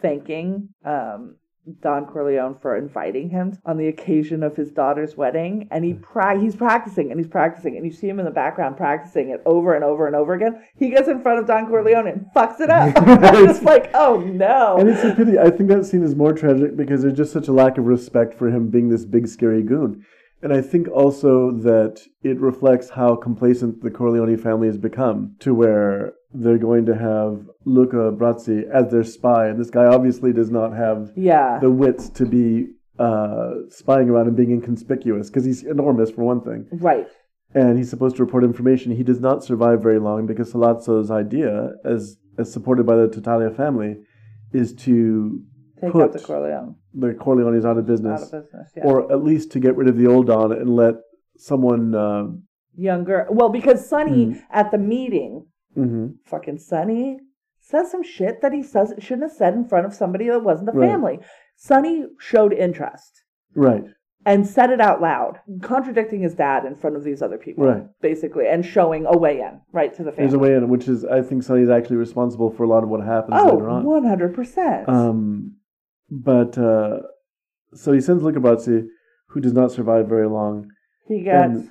thanking um, Don Corleone for inviting him on the occasion of his daughter's wedding, and he pra- he's practicing and he's practicing, and you see him in the background practicing it over and over and over again. He gets in front of Don Corleone and fucks it up. I'm just like, oh no. and it's a pity. I think that scene is more tragic because there's just such a lack of respect for him being this big scary goon. And I think also that it reflects how complacent the Corleone family has become to where they're going to have Luca Brasi as their spy. And this guy obviously does not have yeah, the wits to be uh, spying around and being inconspicuous because he's enormous for one thing. right. and he's supposed to report information. He does not survive very long because Sollozzo's idea, as as supported by the Tattaglia family, is to Take put out the Corleone the Corleones out of out business, of business. Yeah. or at least to get rid of the old Don and let someone. Uh, Younger. Well, because Sonny Mm. at the meeting, mhm. fucking Sonny says some shit that he says shouldn't have said in front of somebody that wasn't the Right. family. Sonny showed interest Right. and said it out loud, contradicting his dad in front of these other people, Right. basically, and showing a way in, right to the family. There's a way in which is I think Sonny's actually responsible for a lot of what happens later oh, on. 100%. Um, but uh, so he sends Luca Brasi, who does not survive very long, he gets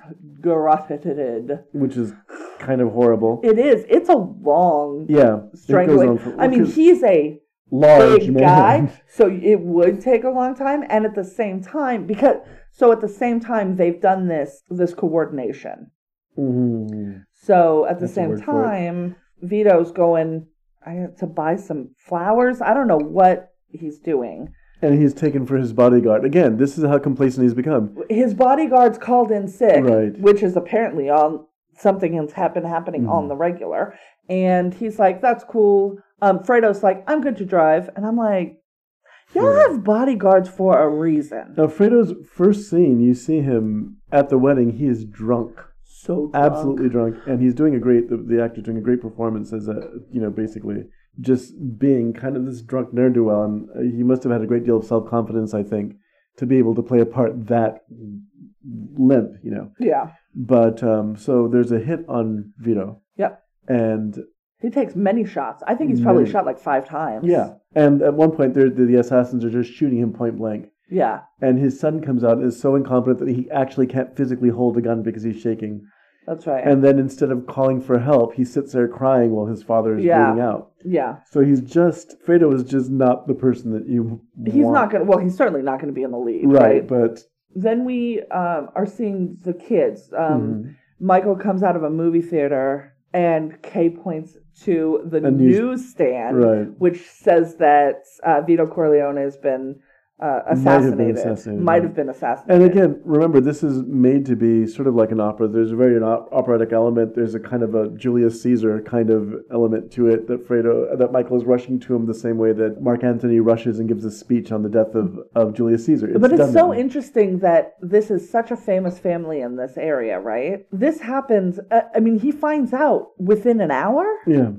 garroted. which is kind of horrible. It is. It's a long Yeah, strangling. for- I mean, he's a large big man. guy, so it would take a long time. And at the same time, because so at the same time they've done this this coordination. Mhm. So at the That's same word for it. time, Vito's going I to buy some flowers. I don't know what he's doing. And he's taken for his bodyguard. Again, this is how complacent he's become. His bodyguard's called in sick, Right. which is apparently on something has happened happening Mm-hmm. on the regular. And he's like, "That's cool." Um, Fredo's like, "I'm good to drive," and I'm like, "Y'all Yeah. have bodyguards for a reason." Now, Fredo's first scene, you see him at the wedding. He is drunk, So drunk. absolutely drunk, and he's doing a great. The, the actor doing a great performance as a you know basically just being kind of this drunk ne'er do well, and uh, he must have had a great deal of self confidence, I think, to be able to play a part that limp, you know. Yeah. But um, so there's a hit on Vito, Yep. and He takes many shots. I think he's probably Many. shot like five times. yeah, and at one point, the, the assassins are just shooting him point blank. Yeah. And his son comes out and is so incompetent that he actually can't physically hold a gun because he's shaking. That's right. And then instead of calling for help, he sits there crying while his father is Yeah. bleeding out. yeah. So he's just Fredo is just not the person that you. He's want. not gonna. Well, he's certainly not gonna be in the lead, right, right? but Then we um, are seeing the kids. Um, Mhm. Michael comes out of a movie theater, and Kay points to the news- newsstand, right. which says that uh, Vito Corleone has been uh, Might have assassinated. assassinated, Might have been assassinated. And again, remember this is made to be sort of like an opera. There's a very an op- operatic element. There's a kind of a Julius Caesar kind of element to it that Fredo that Michael is rushing to him the same way that Mark Antony rushes and gives a speech on the death of, of Julius Caesar. but it's so interesting that this is such a famous family in this area, right? This happens. Uh, I mean, he finds out within an hour, Yeah.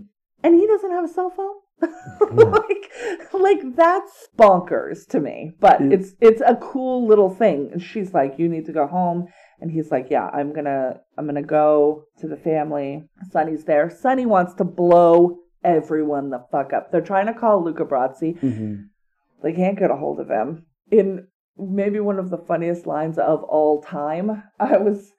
and he doesn't have a cell phone. like, like that's bonkers to me. But It- it's it's a cool little thing. And she's like, "You need to go home," and he's like, "Yeah, I'm gonna I'm gonna go to the family." Sonny's there. Sonny wants to blow everyone the fuck up. They're trying to call Luca Brasi. hmm They can't get a hold of him. In maybe one of the funniest lines of all time, I was.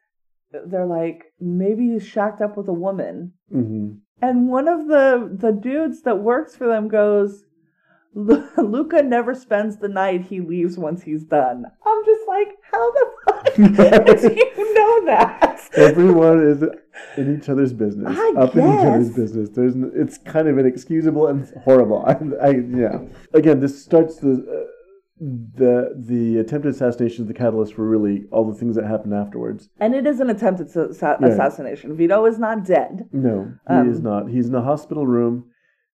They're like, maybe he's shacked up with a woman. hmm And one of the the dudes that works for them goes, Luca never spends the night. He leaves once he's done. I'm just like, how the fuck do you know that? Everyone is in each other's business, I up in each other's business. There's, it's kind of inexcusable and horrible. I, I yeah. Again, this starts the uh, the the attempted assassination of the catalyst for really all the things that happen afterwards. And it is an attempted sa- Right. assassination. Vito is not dead. No, he Um, is not. He's in a hospital room.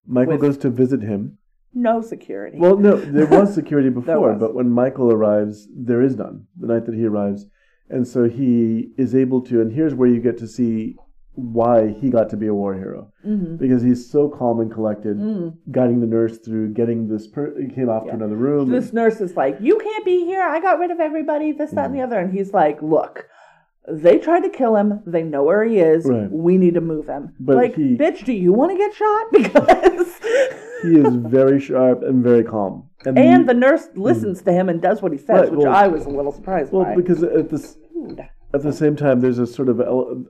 Michael goes to visit him. No security. Well, no, there was security before, was. but when Michael arrives, there is none the night that he arrives. And so he is able to, and here's where you get to see why he got to be a war hero. hmm Because he's so calm and collected, Mm. guiding the nurse through getting this, per- he came off Yeah. to another room. This nurse is like, You can't be here. I got rid of everybody, this, that, and the other. And he's like, Look, they tried to kill him. They know where he is. Right. We need to move him. But like, he- bitch, do you want to get shot? Because. he is very sharp and very calm. and the nurse listens to him and does what he says, Right, which well- I was a little surprised by. well, by. because at this, at the same time, there's a sort of ele-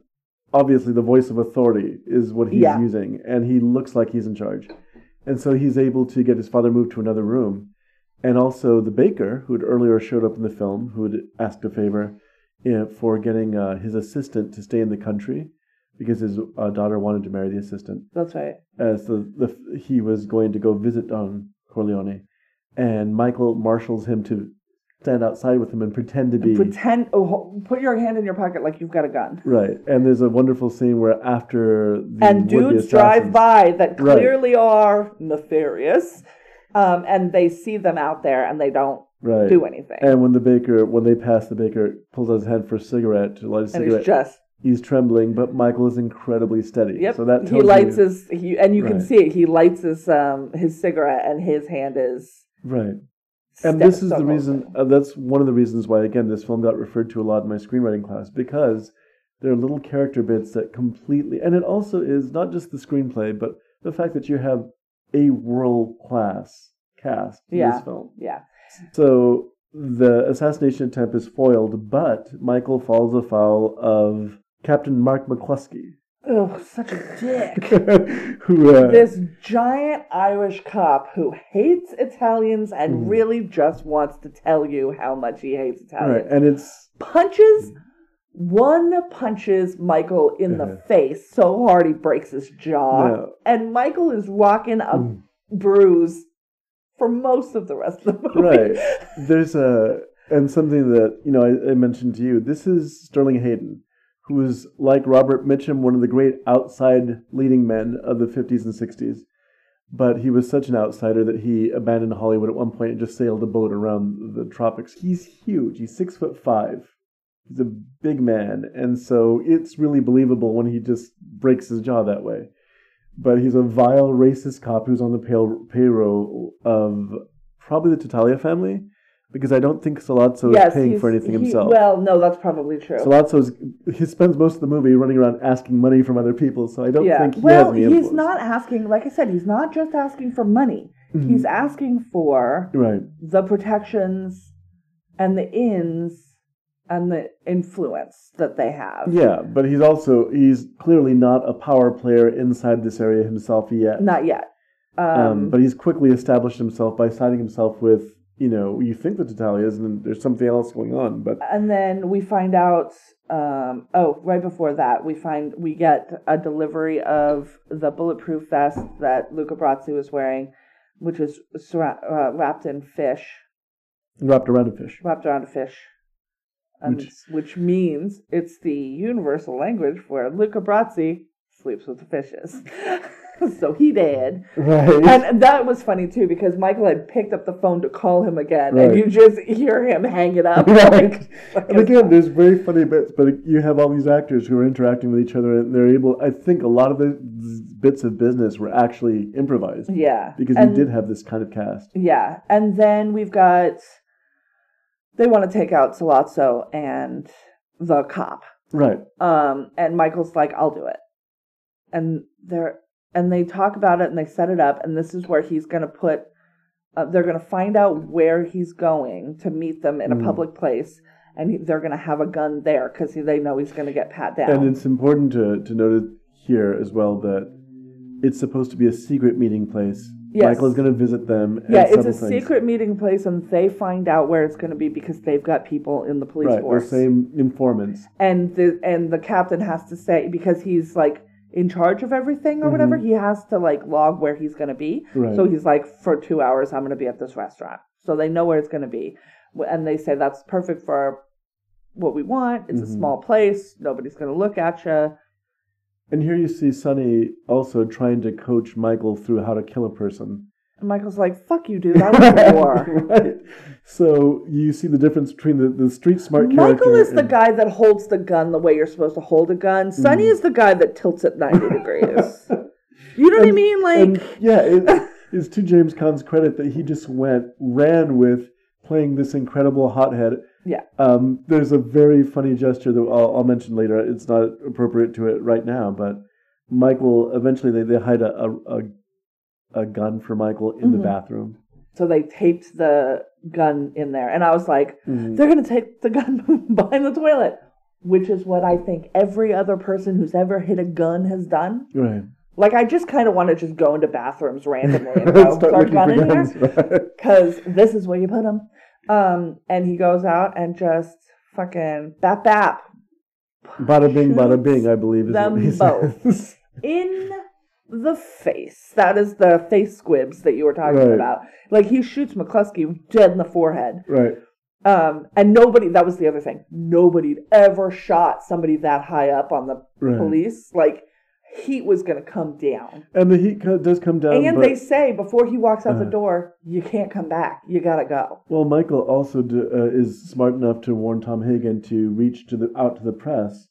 obviously the voice of authority is what he's Yeah. using, and he looks like he's in charge, and so he's able to get his father moved to another room, and also the baker who had earlier showed up in the film, who had asked a favor uh, for getting uh, his assistant to stay in the country because his uh, daughter wanted to marry the assistant, That's right. as the, the he was going to go visit Don Corleone, and Michael marshals him to stand outside with him and pretend to be Pretend, oh, put your hand in your pocket like you've got a gun. Right, and there's a wonderful scene where after the And dudes drive by that Right. clearly are nefarious. Um, and they see them out there and they don't right. do anything. And when the baker, when they pass, the baker pulls out his hand for a cigarette to light a And cigarette. he's just he's trembling, but Michael is incredibly steady. yep. So that tells he lights you, his he, and you can see it. He lights his um his cigarette and his hand is. right. And this is the reason. Uh, that's one of the reasons why, again, this film got referred to a lot in my screenwriting class because there are little character bits that completely, and it also is not just the screenplay, but the fact that you have a world class cast in Yeah. this film. Yeah. So the assassination attempt is foiled, but Michael falls afoul of Captain Mark McCluskey, Oh, such a dick. who uh, this giant Irish cop who hates Italians and Mhm. really just wants to tell you how much he hates Italians. right, and it's Punches one punches Michael in the Uh-huh. face so hard he breaks his jaw, Yeah. and Michael is rocking a Mm. bruise for most of the rest of the movie. right. There's a and something that you know I, I mentioned to you. This is Sterling Hayden, who was like Robert Mitchum, one of the great outside leading men of the 50s and 60s. But he was such an outsider that he abandoned Hollywood at one point and just sailed a boat around the tropics. He's huge. He's six foot five. He's a big man, and so it's really believable when he just breaks his jaw that way. But he's a vile racist cop who's on the payroll of probably the Tattaglia family, because I don't think Sollozzo is paying for anything he- himself. Well, no, that's probably true. Sollozzo is, he spends most of the movie running around asking money from other people, so I don't yeah. think he well, has any he's influence. not asking. Like I said, he's not just asking for money. Mhm. He's asking for right. the protections and the ins and the influence that they have. Yeah, but he's also he's clearly not a power player inside this area himself yet. Not yet. Um, Um, but he's quickly established himself by siding himself with, you know, you think that the Tattaglias, and then there's something else going on. But and then we find out. Um, oh, right before that, we find we get a delivery of the bulletproof vest that Luca Brasi was wearing, which is surra- uh, wrapped in fish, wrapped around a fish. wrapped around a fish. And, Which- which means it's the universal language where Luca Brasi sleeps with the fishes. so he did. Right. And that was funny too because Michael had picked up the phone to call him again, Right. and you just hear him hang it up. Right. Like, and again, there's very funny bits, but you have all these actors who are interacting with each other, and they're able. I think a lot of the bits of business were actually improvised yeah, because and, you did have this kind of cast. Yeah, and then we've got they want to take out Sollozzo and the cop. Right. Um, and Michael's like, "I'll do it," and they're and they talk about it and they set it up, and this is where he's gonna put. Uh, they're gonna find out where he's going to meet them in a Mm. public place, and he, they're gonna have a gun there because they know he's gonna get pat down. And it's important to, to note here as well that it's supposed to be a secret meeting place. Yes. Michael is going to visit them. and yeah, it's a things. secret meeting place, and they find out where it's going to be because they've got people in the police Right, the force. same informants. and the and the captain has to say because he's like in charge of everything or whatever he has to like log where he's going to be Mm-hmm. Right. so he's like for two hours i'm going to be at this restaurant so they know where it's going to be and they say that's perfect for what we want it's Mm-hmm. a small place nobody's going to look at you And here you see Sonny also trying to coach Michael through how to kill a person. And michael's like fuck you dude i was war right. So you see the difference between the, the street smart character. Michael is the and- guy that holds the gun the way you're supposed to hold a gun. Sonny Mm. is the guy that tilts it 90 degrees. You know what I mean? Like, And yeah, it, it's to James Caan's credit that he just went ran with playing this incredible hothead. yeah. Um, there's a very funny gesture that I'll, I'll mention later. It's not appropriate to it right now, but Michael eventually they, they hide a, a, a, a gun for Michael in the Mhm. bathroom. So they taped the gun in there. And I was like, Mhm. they're going to take the gun behind the toilet, which is what I think every other person who's ever hit a gun has done. Right. Like, I just kind of want to just go into bathrooms randomly and go, Start looking gun for in guns. here. Right. Because this is where you put them. Um, and he goes out and just fucking bap bap Bada bing, bada bing. I believe is them what he both. says. in the face. That is the face squibs that you were talking Right. about. Like, he shoots McCluskey dead in the forehead. right. Um, and nobody, that was the other thing. Nobody'd ever shot somebody that high up on the Right. police. Like, heat was going to come down. And the heat co- does come down. And they say before he walks out the Uh. door, you can't come back. You got to go. well, Michael also do, uh, is smart enough to warn Tom Hagen to reach to the out to the press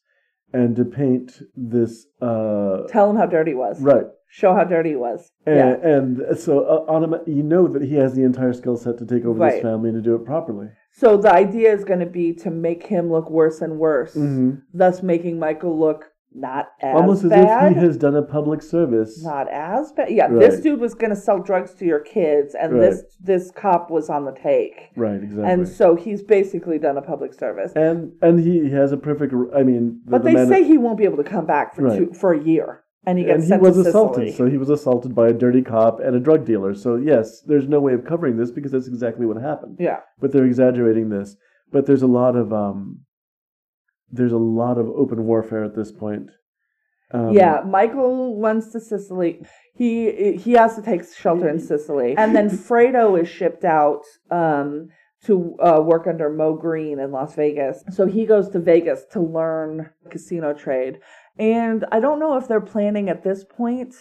and to paint this. Uh, Tell him how dirty he was. right. Show how dirty he was. And, yeah. and so uh, automa- you know that he has the entire skill set to take over Right. this family and to do it properly. So the idea is going to be to make him look worse and worse, Mhm. thus making Michael look not as Almost as bad. if he has done a public service. not as bad. Yeah, this dude was going to sell drugs to your kids, and Right. this this cop was on the take, Right, exactly. and so he's basically done a public service. and and he has a perfect. I mean, the, But the they say he won't be able to come back for Right. two, for a year, and he gets and he was assaulted. So he was assaulted by a dirty cop and a drug dealer. So yes, there's no way of covering this because that's exactly what happened. yeah, But they're exaggerating this. But there's a lot of um, there's a lot of open warfare at this point. Um, yeah. Michael runs to Sicily. He he has to take shelter in Sicily, and then Fredo is shipped out um, to uh, work under Moe Greene in Las Vegas. So he goes to Vegas to learn casino trade, and I don't know if they're planning at this point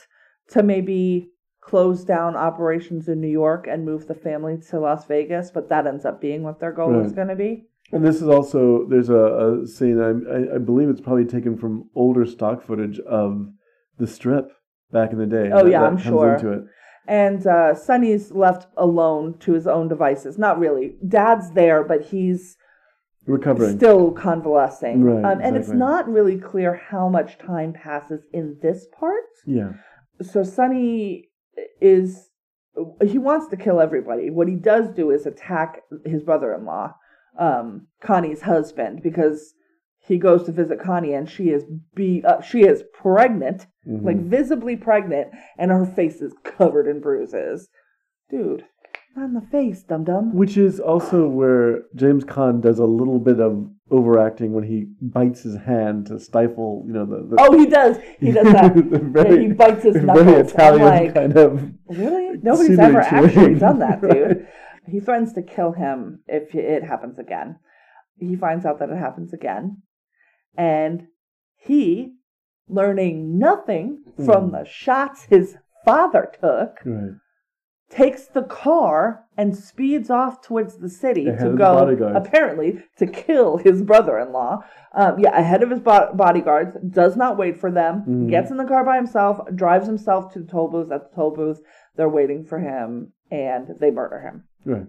to maybe close down operations in New York and move the family to Las Vegas, but that ends up being what their goal is going to be. And this is also there's a, a scene I, I believe it's probably taken from older stock footage of the strip back in the day. Oh, that- yeah, that I'm sure. And uh, Sonny's left alone to his own devices. Not really. Dad's there, but he's Recovering. still convalescing. Right, um, and it's not really clear how much time passes in this part. yeah. So Sonny is he wants to kill everybody. What he does do is attack his brother-in-law, um, Connie's husband, because he goes to visit Connie and she is be uh, she is pregnant, Mhm. like visibly pregnant, and her face is covered in bruises. Dude, not in the face, dum dum. Which is also where James Caan does a little bit of overacting when he bites his hand to stifle, you know, the. the Oh, he does. He does that. very, Yeah, he bites his very knuckles. I'm Italian like, kind of. Really? Nobody's ever actually done that, dude. He threatens to kill him if it happens again. He finds out that it happens again. And he, learning nothing from Hmm. the shots his father took, Right. takes the car and speeds off towards the city to go, apparently, to kill his brother in law. Um, yeah, ahead of his bo- bodyguards, does not wait for them, Mhm. gets in the car by himself, drives himself to the toll booth. At the toll booth, they're waiting for him, and they murder him. Right.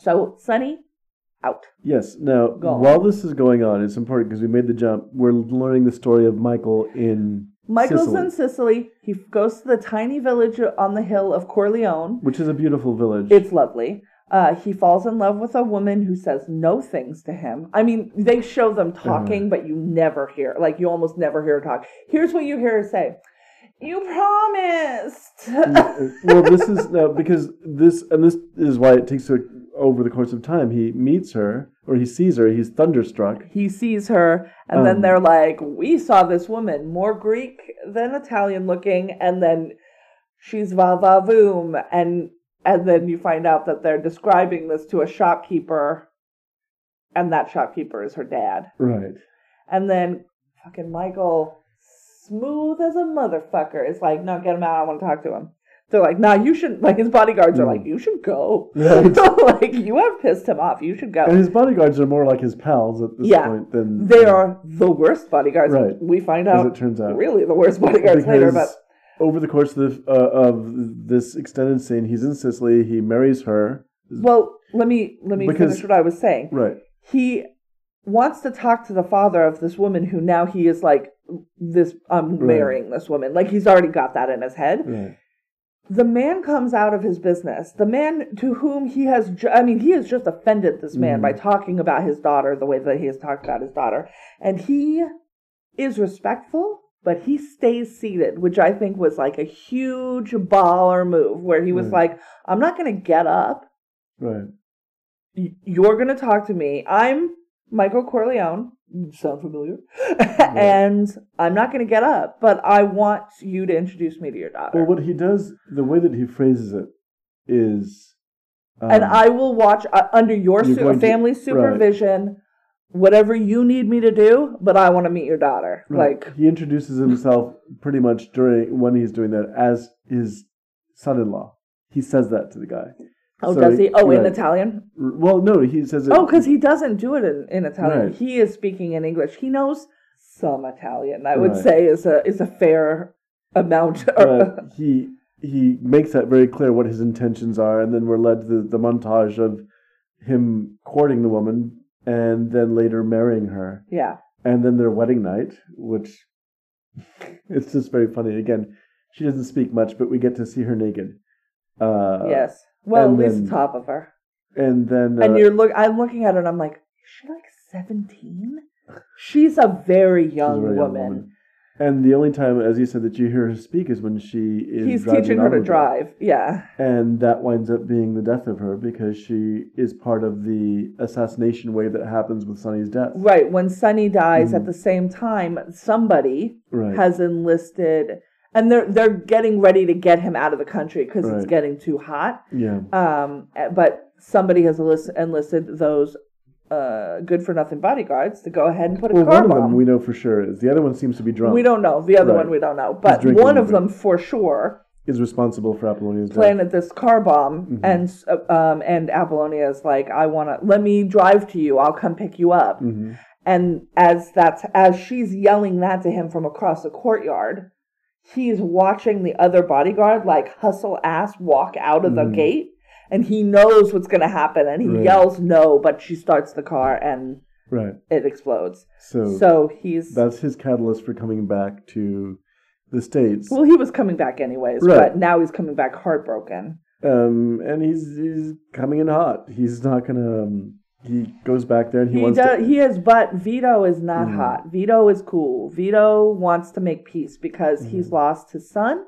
So, Sonny, out. Yes. Now, Go on. while this is going on, it's important because we made the jump. We're learning the story of Michael in Michael's Sicily, in Sicily. He goes to the tiny village on the hill of Corleone. which is a beautiful village. It's lovely. Uh, he falls in love with a woman who says no things to him. I mean, they show them Uh-huh. talking, but you never hear, like, you almost never hear her talk. Here's what you hear her say You promised. well, this is now because this and this is why it takes over the course of time. He meets her or he sees her. He's thunderstruck. he sees her, and then Um, they're like, We saw this woman, more Greek than Italian looking, and then she's va va voom. And, and then you find out that they're describing this to a shopkeeper, and that shopkeeper is her dad. Right. And then fucking Michael, smooth as a motherfucker, is like, no, get him out. I want to talk to him. They're like, nah, you shouldn't. Like, his bodyguards are Mm. like, you should go. Right. like, you have pissed him off. You should go. And his bodyguards are more like his pals at this Yeah. point than they are the worst bodyguards. Right. We find as out it turns out. really the worst bodyguards later, but over the course of, the, uh, of this extended scene, he's in Sicily. He marries her. well, let me let me Because- finish what I was saying. Right. He wants to talk to the father of this woman who now he is like this I'm Right. marrying this woman. Like he's already got that in his head. Right. the man comes out of his business. The man to whom he has, ju- I mean, he has just offended this man Mhm. by talking about his daughter the way that he has talked about his daughter. And he is respectful, but he stays seated, which I think was like a huge baller move where he was Right. like, I'm not going to get up. Right. Y- You're going to talk to me. I'm Michael Corleone. Sound familiar? and I'm not going to get up, but I want you to introduce me to your daughter. Well, what he does, the way that he phrases it, is. Um, and I will watch uh, under your su- going to- family supervision. whatever you need me to do, but I want to meet your daughter. Like, he introduces himself pretty much during when he's doing that as his son-in-law. He says that to the guy. Oh, So does he? Oh, in. Italian? Well, no, he says it. Oh, because he doesn't do it in, in Italian. Right. He is speaking in English. He knows some Italian. I would say is a is a fair amount. but he he makes that very clear what his intentions are, and then we're led to the, the montage of him courting the woman and then later marrying her, yeah. and then their wedding night, which it's just very funny. Again, she doesn't speak much, but we get to see her naked. Uh, yes. Well, at least then- the top of her. and then uh, and you're look. I'm looking at her, and I'm like, is she like 17? She's a very she's a young, very young woman. And the only time, as you said, that you hear her speak is when she is He's teaching her to drive. Yeah. And that winds up being the death of her because she is part of the assassination wave that happens with Sonny's death. Right. When Sonny dies, at Mhm. the same time, somebody Right. has enlisted, and they're they're getting ready to get him out of the country because it's getting too hot. yeah. Um, eh, but somebody has enlist- enlisted those uh, good for nothing bodyguards to go ahead and put a Well, car one of bomb. them we know for sure is. The other one seems to be drunk. We don't know. The other Right. one we don't know. But one of them for sure Is responsible for Apollonia's death. planted this car bomb, Mhm. and uh, um, and Apollonia is like, I want to let me drive to you. I'll come pick you up. Mhm. And as that's as she's yelling that to him from across the courtyard, he's watching the other bodyguard like hustle ass walk out of the Mhm. gate, and he knows what's going to happen, and he Right. yells no, but she starts the car and Right. it explodes. So, So he's that's his catalyst for coming back to the States. well, he was coming back anyways, Right. but now he's coming back heartbroken. Um, and he's he's coming in hot. He's not gonna. Um, he goes back there and he, He wants does. to. He is, but Vito is not Mhm. hot. Vito is cool. Vito wants to make peace because he's Mhm. lost his son,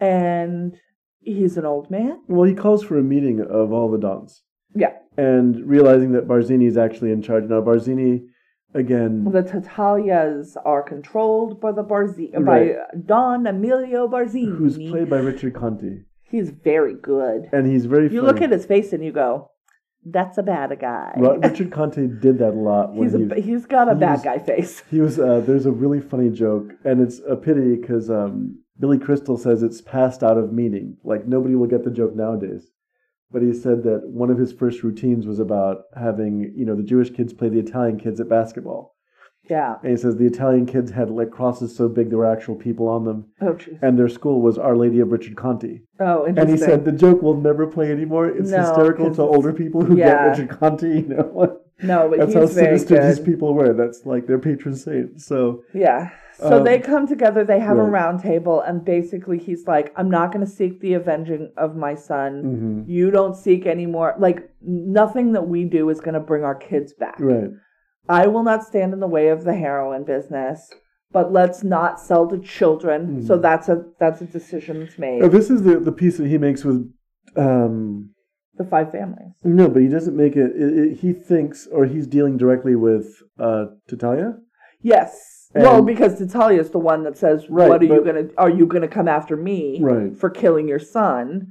and he's an old man. Well, he calls for a meeting of all the dons. Yeah, and realizing that Barzini is actually in charge now. Barzini, again, the Tatalias are controlled by the Barzi Right. by Don Emilio Barzini, who's played by Richard Conte, He's very good. and he's very. You funny. look at his face and you go, "That's a bad guy." Richard Conte did that a lot when he's he a, he's got a he bad was- guy face. he was. Uh, there's a really funny joke, and it's a pity because um, Billy Crystal says it's passed out of meaning. Like nobody will get the joke nowadays. But he said that one of his first routines was about having, you know, the Jewish kids play the Italian kids at basketball. Yeah. And he says the Italian kids had like crosses so big there were actual people on them. Oh, jeez. And their school was Our Lady of Richard Conte. Oh, interesting. And he said the joke will never play anymore. It's No, hysterical to older people who yeah. get Richard Conte. You know, no, but that's how he's very sinister good. these people were. That's like their patron saint. So Yeah. So Um, they come together, they have a right. round table, and basically he's like, I'm not going to seek the avenging of my son. mhm. You don't seek anymore. Like, nothing that we do is going to bring our kids back. right, I will not stand in the way of the heroin business, but let's not sell to children. So Mhm. that's a that's a decision that's made. Oh, this is the the piece that he makes with. Um, the five families. no, but he doesn't make it, it, it- He thinks, or he's dealing directly with uh, Tattaglia. Yes. well, And- because Tattaglia is the one that says, Right, "What are you gonna? Are you gonna come after me Right, for killing your son?"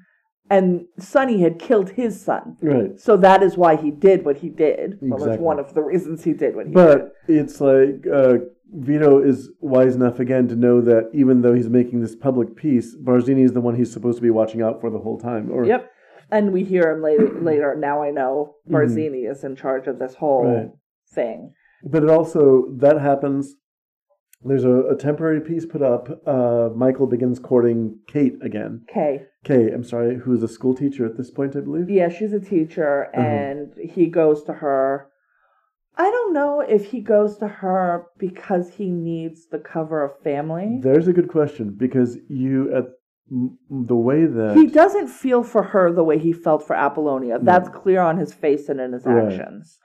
And Sonny had killed his son. right. So that is why he did what he did. Well, that's Exactly. one of the reasons he did what he did. But it's like uh, Vito is wise enough again to know that even though he's making this public peace, Barzini is the one he's supposed to be watching out for the whole time. Or Yep. And we hear him later. Later, now I know Mhm. Barzini is in charge of this whole Right. thing. But it also that happens. There's a, a temporary piece put up. Uh, Michael begins courting Kate again. Okay. Kay, I'm sorry, who is a school teacher at this point, I believe. Yeah, she's a teacher, Uh-huh. and he goes to her. I don't know if he goes to her because he needs the cover of family. There's a good question because you at m- the way that He doesn't feel for her the way he felt for Apollonia. That's clear on his face and in his Right. actions.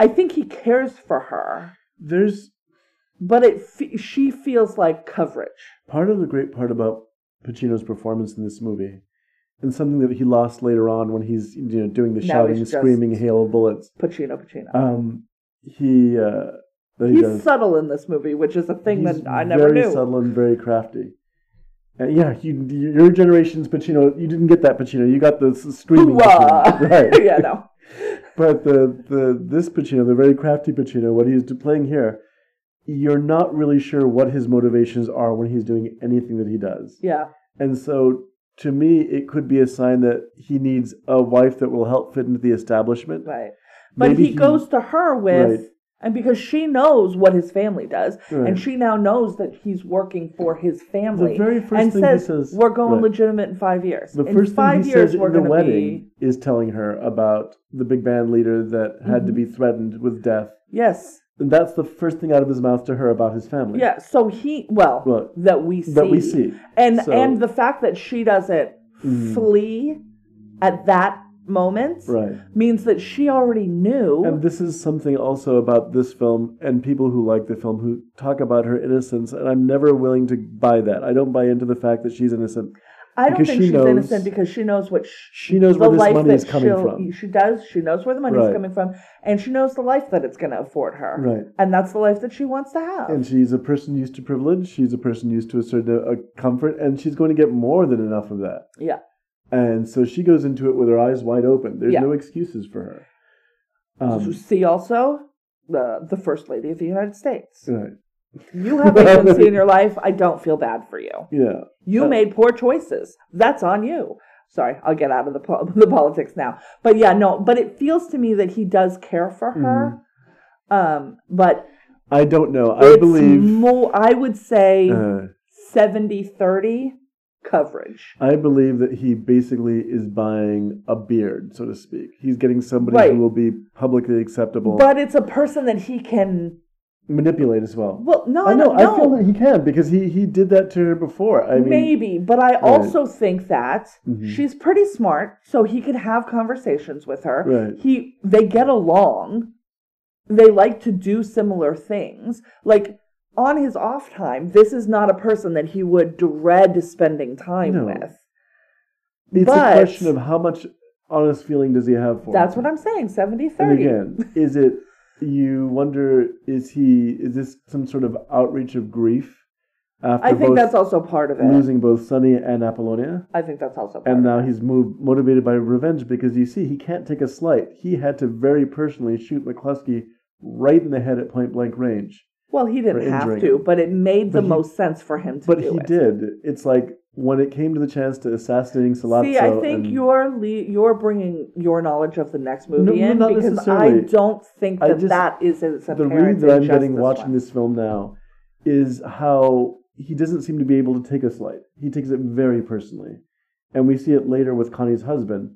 I think he cares for her, there's but it fe- she feels like coverage. part of the great part about Pacino's performance in this movie, and something that he lost later on when he's you know doing the Now shouting, he's screaming, hail of bullets. Pacino, Pacino. Um, he uh, that he He's does. subtle in this movie, which is a thing He's that I never very knew. subtle and very crafty. And yeah, you, your generation's Pacino. You didn't get that Pacino. You got the s- screaming Hoorah! Pacino. Right. yeah, no. but the the this Pacino, the very crafty Pacino, what he's playing here, you're not really sure what his motivations are when he's doing anything that he does. Yeah. And so to me, it could be a sign that he needs a wife that will help fit into the establishment. Right. But Maybe he, goes to her with, Right. and because she knows what his family does, Right. and she now knows that he's working for his family. The very first and thing he says, says- "We're going right. legitimate in five years. The in first five thing he years, says we're in the wedding be is telling her about the big band leader that had to Mm-hmm. be threatened with death. yes, And that's the first thing out of his mouth to her about his family. yeah." So he, well, Right. that we see, That we see. and So- and the fact that she doesn't Mm. flee at that moment Right. means that she already knew. And this is something also about this film and people who like the film who talk about her innocence, and I'm never willing to buy that. I don't buy into the fact that she's innocent. I don't think she she's knows- innocent because she knows what sh- She knows the where this life money is coming from. She does. She knows where the money's Right. coming from, and she knows the life that it's going to afford her. Right. And that's the life that she wants to have. And she's a person used to privilege. She's a person used to a certain uh, comfort, and she's going to get more than enough of that. yeah. And so she goes into it with her eyes wide open. There's Yeah. no excuses for her. Um, See also the the first lady of the United States. right. You have agency in your life. I don't feel bad for you. Yeah. You Uh, made poor choices. That's on you. Sorry, I'll get out of the po- the politics now. But yeah, no. But it feels to me that he does care for her. Um, but I don't know. I it's believe. more. I would say. uh, 70-30 coverage. I believe that he basically is buying a beard, so to speak. He's getting somebody Right. who will be publicly acceptable, But it's a person that he can. Manipulate as well. Well, no, I I know. I feel that he can because he he did that to her before. I mean, Maybe, but I also think that Mhm. she's pretty smart, so he could have conversations with her. Right. He they get along. They like to do similar things. Like on his off time, this is not a person that he would dread spending time No. with. it's but- a question of how much honest feeling does he have for That's her. what I'm saying, 70 And again, is it you wonder is he is this some sort of outreach of grief after I think that's also part of it. losing both Sonny and Apollonia? I think that's also part And now he's moved motivated by revenge because you see he can't take a slight. He had to very personally shoot McCluskey right in the head at point blank range. Well, he didn't have to, but it made the he- most sense for him to But he it. did. It's like when it came to the chance to assassinating Sollozzo. See, I think you're le- you're bringing your knowledge of the next movie no, in not because I don't think that just- that is as the read that I'm getting this watching one. this film now is how he doesn't seem to be able to take a slight. He takes it very personally, and we see it later with Connie's husband.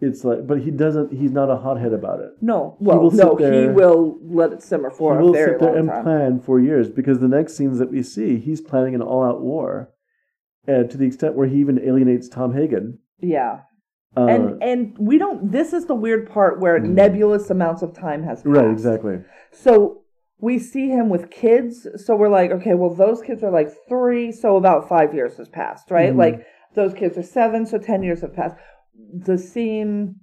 It's like, but he doesn't. He's not a hothead about it. No, well, will no, there- he will let it simmer for he a will very sit there long and time. plan for years because the next scenes that we see, he's planning an all-out war, uh, to the extent where he even alienates Tom Hagen. Yeah, Uh, and and we don't. This is the weird part where nebulous amounts of time has passed. Mm. right, exactly. So we see him with kids. So we're like, okay, well, those kids are like three. So about five years has passed, right? Mhm. Like those kids are seven. So 10 years have passed. The scene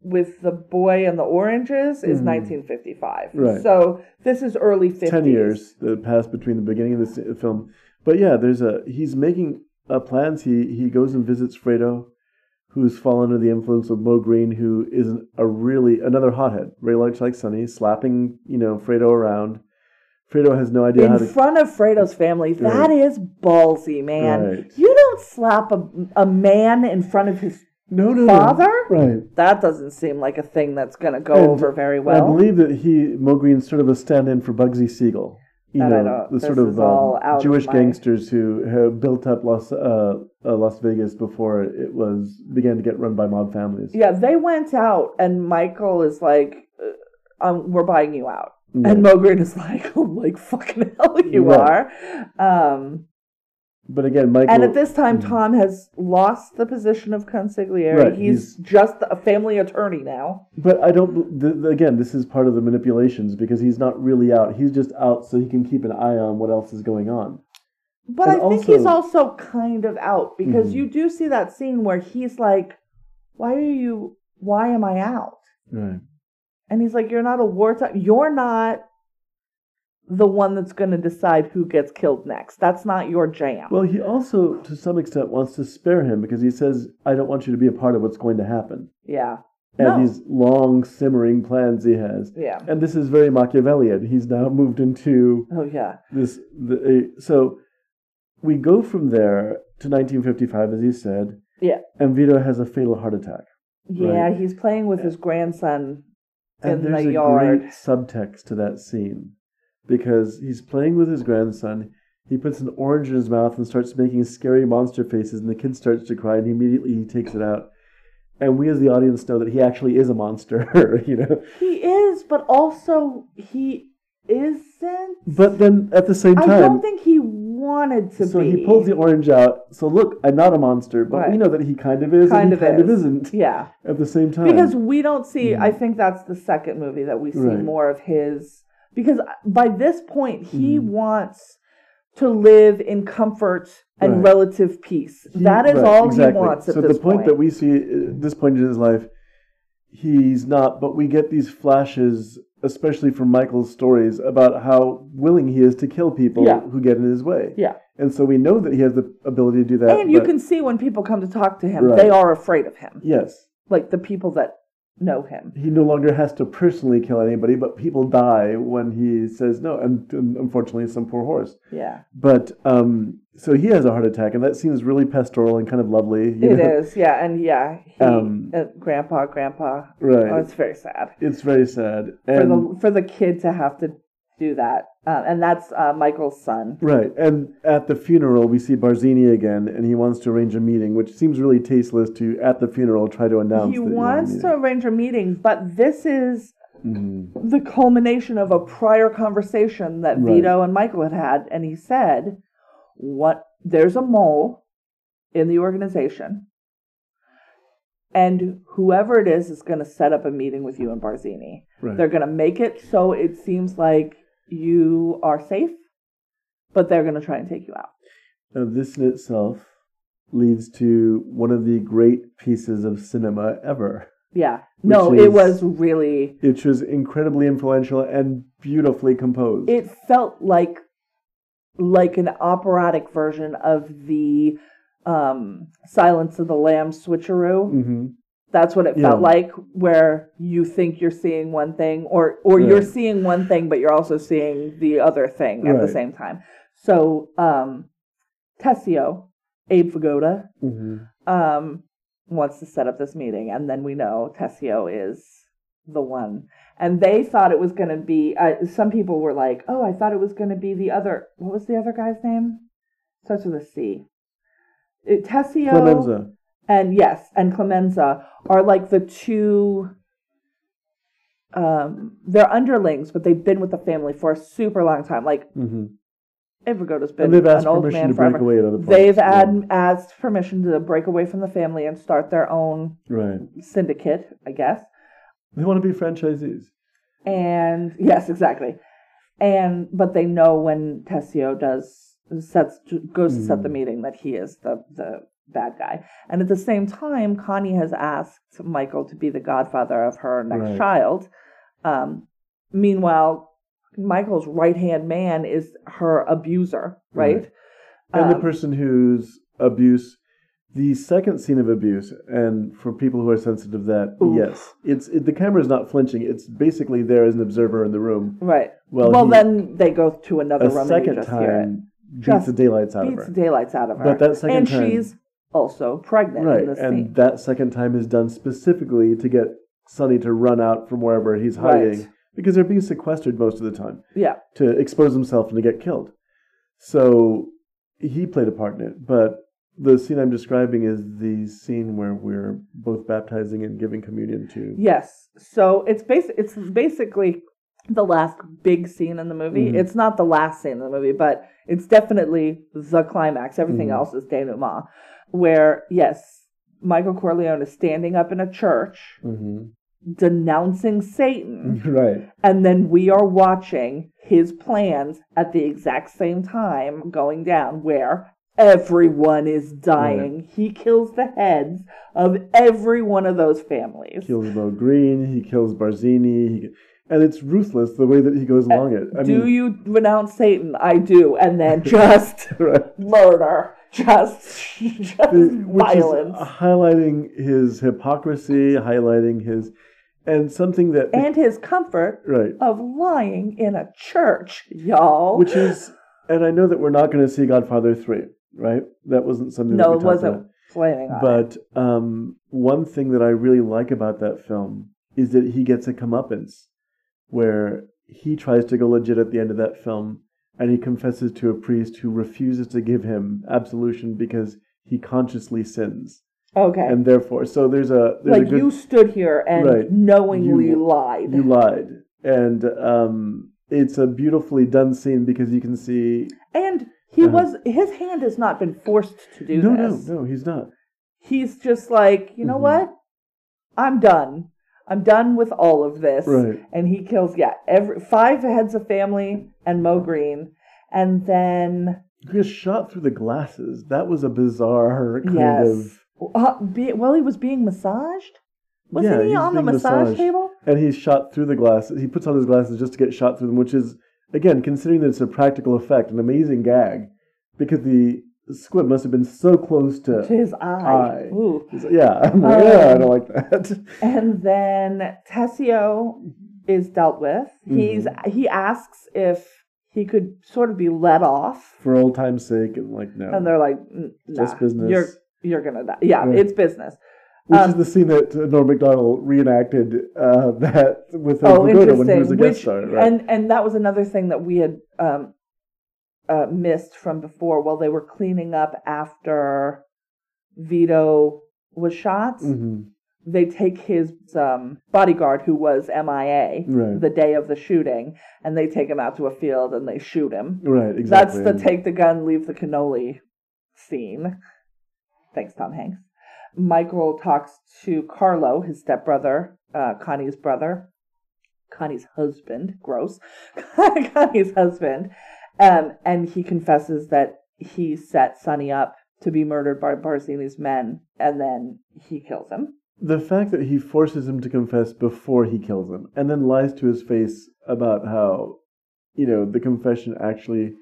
with the boy and the oranges is Mhm. 1955. Right. So this is early 50s. ten years that passed between the beginning of the film. But yeah, there's a he's making uh, plans. He he goes and visits Fredo, who's fallen under the influence of Moe Greene, who is an- a really another hothead, very much like Sonny, slapping you know Fredo around. Fredo has no idea how In to. front of Fredo's family, that is ballsy, man. Right. You don't slap a, a man in front of his. no, no, father? Right. That doesn't seem like a thing that's going to go And over very well. I believe that he Moe Greene's sort of a stand-in for Bugsy Siegel. You That know, the sort of um, of Jewish my- gangsters who have built up Las uh, uh, Las Vegas before it was began to get run by mob families. Yeah, they went out, and Michael is like, uh, um, "We're buying you out," Yeah. and Moe Greene is like, "Oh, like fucking hell, you Right. are." Um, But again, Michael. and at this time, Tom has lost the position of consigliere. Right, he's, he's- just a family attorney now. But I don't. The, the- again, this is part of the manipulations because he's not really out. He's just out so he can keep an eye on what else is going on. But And I think he's also- kind of out because Mhm. you do see that scene where he's like, "Why are you? Why am I out?" Right. And he's like, You're not a wartime. You're not the one that's going to decide who gets killed next. That's not your jam. Well, he also, to some extent, wants to spare him because he says, "I don't want you to be a part of what's going to happen." yeah. and No. these long simmering plans he has. Yeah. And this is very Machiavellian. He's now moved into Oh yeah. this. The, uh, so we go from there to 1955, as you said, Yeah. and Vito has a fatal heart attack. Yeah, Right. he's playing with his grandson And in there's the a yard. great subtext to that scene because he's playing with his grandson. He puts an orange in his mouth and starts making scary monster faces, and the kid starts to cry, and immediately he takes it out. And we, as the audience, know that he actually is a monster, you know. He is, but also he isn't. But then at the same time, I don't think wanted to so be. he pulls the orange out. So look, I'm not a monster, but we know that he kind of is, kind and of he kind is. of isn't Yeah, at the same time. because we don't see. Mhm. I think that's the second movie that we see Right. more of his. Because by this point, he Mhm. wants to live in comfort and Right. relative peace. He- that is right, all exactly. he wants at so this the point, point. that we see at this point in his life, he's not. But we get these flashes, especially from Michael's stories, about how willing he is to kill people Yeah. who get in his way. yeah, And so we know that he has the ability to do that. and you but- can see when people come to talk to him, Right. they are afraid of him. yes, Like the people that know him. he no longer has to personally kill anybody, but people die when he says no. And, and unfortunately, some poor horse. Yeah, But um, so he has a heart attack, and that seems really pastoral and kind of lovely. it know? is. Yeah, and yeah, he, Um, uh, grandpa, grandpa. Right. Oh, it's very sad. It's very sad. for the for the kid to have to do that, uh, and that's uh, Michael's son. Right. And at the funeral, we see Barzini again, and he wants to arrange a meeting, which seems really tasteless to, at the funeral, try to announce He that you have a wants to arrange a meeting, but this is Mhm. the culmination of a prior conversation that Right. Vito and Michael had had, and he said, "What? There's a mole in the organization." And whoever it is is going to set up a meeting with you and Barzini. Right. They're going to make it so it seems like you are safe, but they're going to try and take you out. Now, this in itself leads to one of the great pieces of cinema ever, Yeah. No, Which it is- was really It was incredibly influential and beautifully composed. it felt like like an operatic version of the um Silence of the Lambs switcheroo. hmm That's what it Yeah. felt like where you think you're seeing one thing or or you're seeing one thing but you're also seeing the other thing at the same time. So, um Tessio, Abe Vigoda, hmm um, wants to set up this meeting, and then we know Tessio is the one. And they thought it was going to be. Uh, some people were like, "Oh, I thought it was going to be the other. What was the other guy's name? Starts with a C. It, Tessio Clemenza. and yes, and Clemenza are like the two. Um, they're underlings, but they've been with the family for a super long time. Like hmm Abe Vigoda's been And they've asked an old permission man to break forever. away at other points. They've yeah. ad- asked permission to break away from the family and start their own Right. syndicate, I guess. They want to be franchisees. And yes, exactly. And but they know when Tessio does sets goes to set the Mhm. meeting that he is the the bad guy. And at the same time, Connie has asked Michael to be the godfather of her next Right. child. Um, meanwhile, Michael's right hand man is her abuser, right? Right. And the Um, person whose abuse, the second scene of abuse, and for people who are sensitive to that, Oof. yes, it's it, the camera is not flinching. It's basically there as an observer in the room. Right. Well, Well, he- then they go to another A room and second you just hear it. time beats Just the daylights out of Beats of the her. daylights out of her. But that second and time- she's also pregnant Right, in this and scene. that second time is done specifically to get Sonny to run out from wherever he's hiding Right. because they're being sequestered most of the time yeah. to expose himself and to get killed. So he played a part in it, but the scene I'm describing is the scene where we're both baptizing and giving communion to. Yes. So it's basic. It's basically the last big scene in the movie. Mhm. It's not the last scene in the movie, but it's definitely the climax. Everything Mhm. else is denouement. Where yes, Michael Corleone is standing up in a church hmm denouncing Satan. Right. And then we are watching his plans at the exact same time going down where everyone is dying. He kills the heads of every one of those families. He kills Moe Greene. He kills Barzini. He, and it's ruthless the way that he goes uh, along it. I do mean, you renounce Satan? I do. And then just right. murder. just, just The- violence. highlighting his hypocrisy, highlighting his, and something that and his comfort right, of lying in a church, y'all. which is, and I know that we're not going to see Godfather three, right? That wasn't something. that no, it wasn't about. planning on. But um, one thing that I really like about that film is that he gets a comeuppance, where he tries to go legit at the end of that film, and he confesses to a priest who refuses to give him absolution because he consciously sins, Okay. and therefore, so there's a there's like a good you stood here and Right. knowingly You- lied. you lied, and um, it's a beautifully done scene because you can see and he Uh-huh. was his hand has not been forced to do no, no, this. no, he's not. He's just like, you know Mhm. what? I'm done. I'm done with all of this. Right. And he kills yeah, every five heads of family and Moe Greene. And then He gets shot through the glasses. That was a bizarre kind Yes. of. uh, be, well he was being massaged. Wasn't Yeah, he on the massage massaged. table? and he's shot through the glasses. He puts on his glasses just to get shot through them, which is again considering that it's a practical effect, an amazing gag, because the squid must have been so close To to. his eye. Eye. Yeah, like, yeah, I Um, don't like that. And then Tessio is dealt with. He's Mm-hmm. he asks if he could sort of be let off, For old time's sake, and like no, and they're like, "Mm, nah, Just business." You're you're gonna die. Yeah, Right. it's business. Which um, is the scene that Norm Macdonald reenacted uh, that with Oh, Vigoda when he was a guest Which star. Right? and and that was another thing that we had um, uh, missed from before. While they were cleaning up after Vito was shot, Mhm. they take his um, bodyguard who was MIA Right. the day of the shooting, and they take him out to a field and they shoot him. Right, exactly. That's the take the gun, leave the cannoli scene. Thanks, Tom Hanks. Michael talks to Carlo, his stepbrother, uh, Connie's brother, Connie's husband. Gross. Connie's husband. Um, and he confesses that he set Sonny up to be murdered by Barzini's men, and then he kills him. the fact that he forces him to confess before he kills him and then lies to his face about how you know the confession actually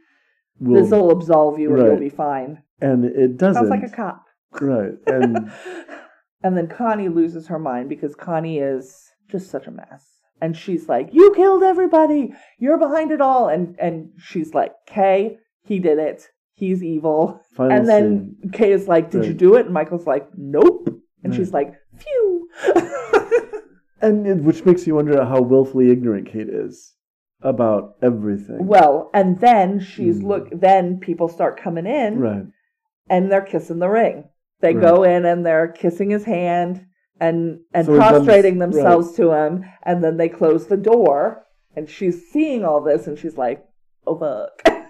will This will absolve you, and you'll be fine. and it doesn't Sounds like a cop. Right and and then Connie loses her mind because Connie is just such a mess. And she's like, "You killed everybody. You're behind it all." And and she's like, "Kay, he did it. He's evil." final and then scene Kay is like, "Did you do it?" And Michael's like, "Nope." And Right. she's like, "Phew." and it, which makes you wonder how willfully ignorant Kate is about everything well, and then she's Hmm. look. Then people start coming in, right and they're kissing the ring. They Right. go in and they're kissing his hand and and So prostrating right. themselves to him, and then they close the door, and she's seeing all this, and she's like, "Oh fuck."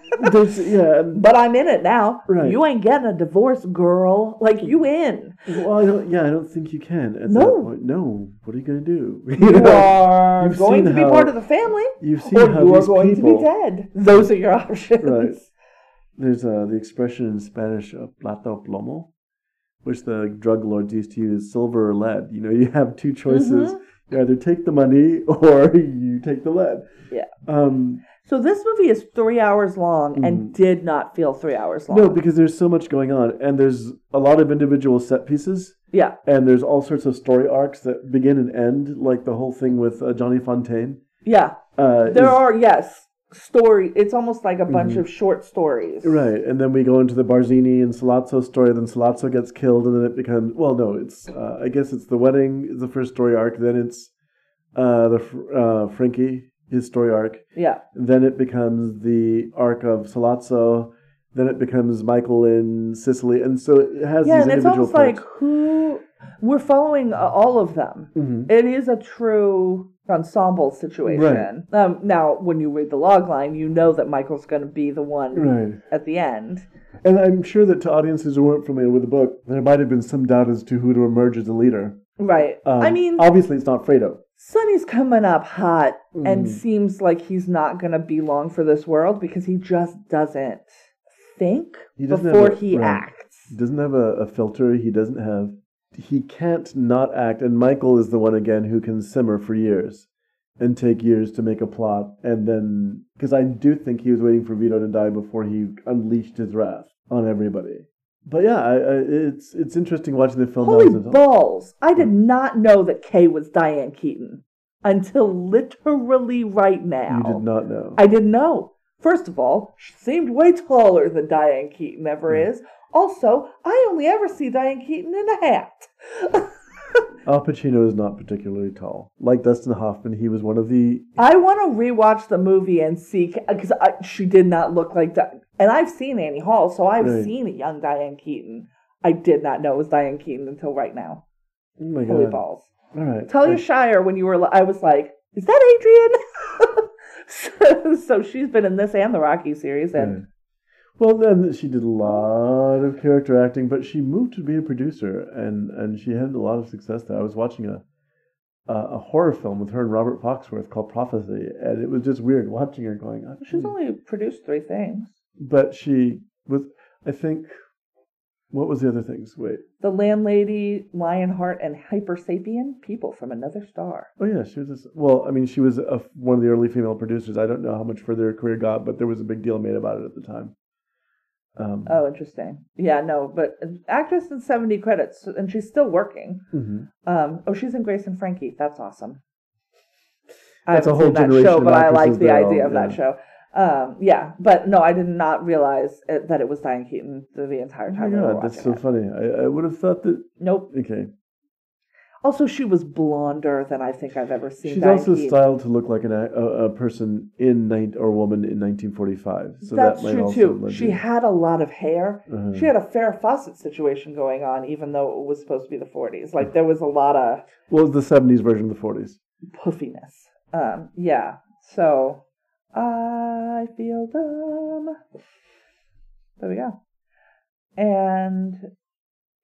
Yeah But I'm in it now. Right. You ain't getting a divorce, girl. Like you in. well I don't yeah I don't think you can at No. no what are you gonna do You are You've going seen to be part of the family, you've seen or how you are going people to be dead. Those are your options. Right. There's uh, the expression in Spanish, uh, plata o plomo, which the drug lords used to use, silver or lead. You know, you have two choices. Mhm. You either take the money or you take the lead. Yeah. Um, So this movie is three hours long and did not feel three hours long. Mm-hmm. no, because there's so much going on, and there's a lot of individual set pieces, yeah. and there's all sorts of story arcs that begin and end, like the whole thing with uh, Johnny Fontane. Yeah. Uh, There is- are yes story. It's almost like a bunch Mhm. of short stories. Right, and then we go into the Barzini and Sollozzo story. Then Sollozzo gets killed, and then it becomes well, no, it's uh, I guess it's the wedding is the first story arc. Then it's uh, the uh, Frankie his story arc. Yeah. Then it becomes the arc of Sollozzo. Then it becomes Michael in Sicily, and so it has Yeah, these and it's almost like who we're following uh, all of them. Mhm. It is a true ensemble situation. Um, now, when you read the log line, you know that Michael's going to be the one Right, at the end. and I'm sure that to audiences who weren't familiar with the book, there might have been some doubt as to who to emerge as the leader. Right. Um, I mean, obviously, it's not Fredo. Sonny's coming up hot and Mhm. seems like he's not going to be long for this world because he just doesn't think He doesn't before a- he right. acts. He doesn't have a, a filter. He doesn't have. He can't not act. And Michael is the one again who can simmer for years and take years to make a plot. And then, because I do think he was waiting for Vito to die before he unleashed his wrath on everybody. but yeah, I, I, it's it's interesting watching the film. Holy as an adult. balls! I did not know that Kay was Diane Keaton until literally right now. You did not know. I didn't know. First of all, she seemed way taller than Diane Keaton ever Hmm. is. Also, I only ever see Diane Keaton in a hat. Al Pacino is not particularly tall. Like Dustin Hoffman, he was one of the. I want to rewatch the movie and see because she did not look like that. And I've seen Annie Hall, so I've Right. seen a young Diane Keaton. I did not know it was Diane Keaton until right now. Oh my Holy god! balls! All right. Talia Shire when you were. I was like, is that Adrian? so, so she's been in this and the Rocky series, and Right. Well, then she did a lot of character acting, but she moved to be a producer, and and she had a lot of success there. I was watching a a, a horror film with her and Robert Foxworth called Prophecy, and it was just weird watching her going. Oh, she's geez." only produced three things: but she was. I think. What was the other things? Wait. The Landlady, Lionheart, and Hyper Sapien. People from another star. Oh yeah, she was. This, well, I mean, she was a, one of the early female producers. I don't know how much further her career got, but there was a big deal made about it at the time. Um, Oh, interesting. Yeah, no, but actress in 70 credits, and she's still working. mhm. Um, oh, she's in Grace and Frankie. That's awesome. I That's a haven't whole seen that show, but I like the idea all- of that show. Um, yeah, but no, I did not realize it, that it was Diane Keaton the, the entire Oh my time. we were god, that's so it. funny. I, I would have thought that. Nope. Okay, Also, she was blonder than I think I've ever seen. she's also styled to look like an, a, a person in or woman in 1945. So That's that might true too. She had a lot of hair. Uh-huh. She had a Farrah Fawcett situation going on, even though it was supposed to be the 40s. Like there was a lot of Well, the 70s version of the 40s. puffiness. Um, yeah. So I feel dumb. There we go. And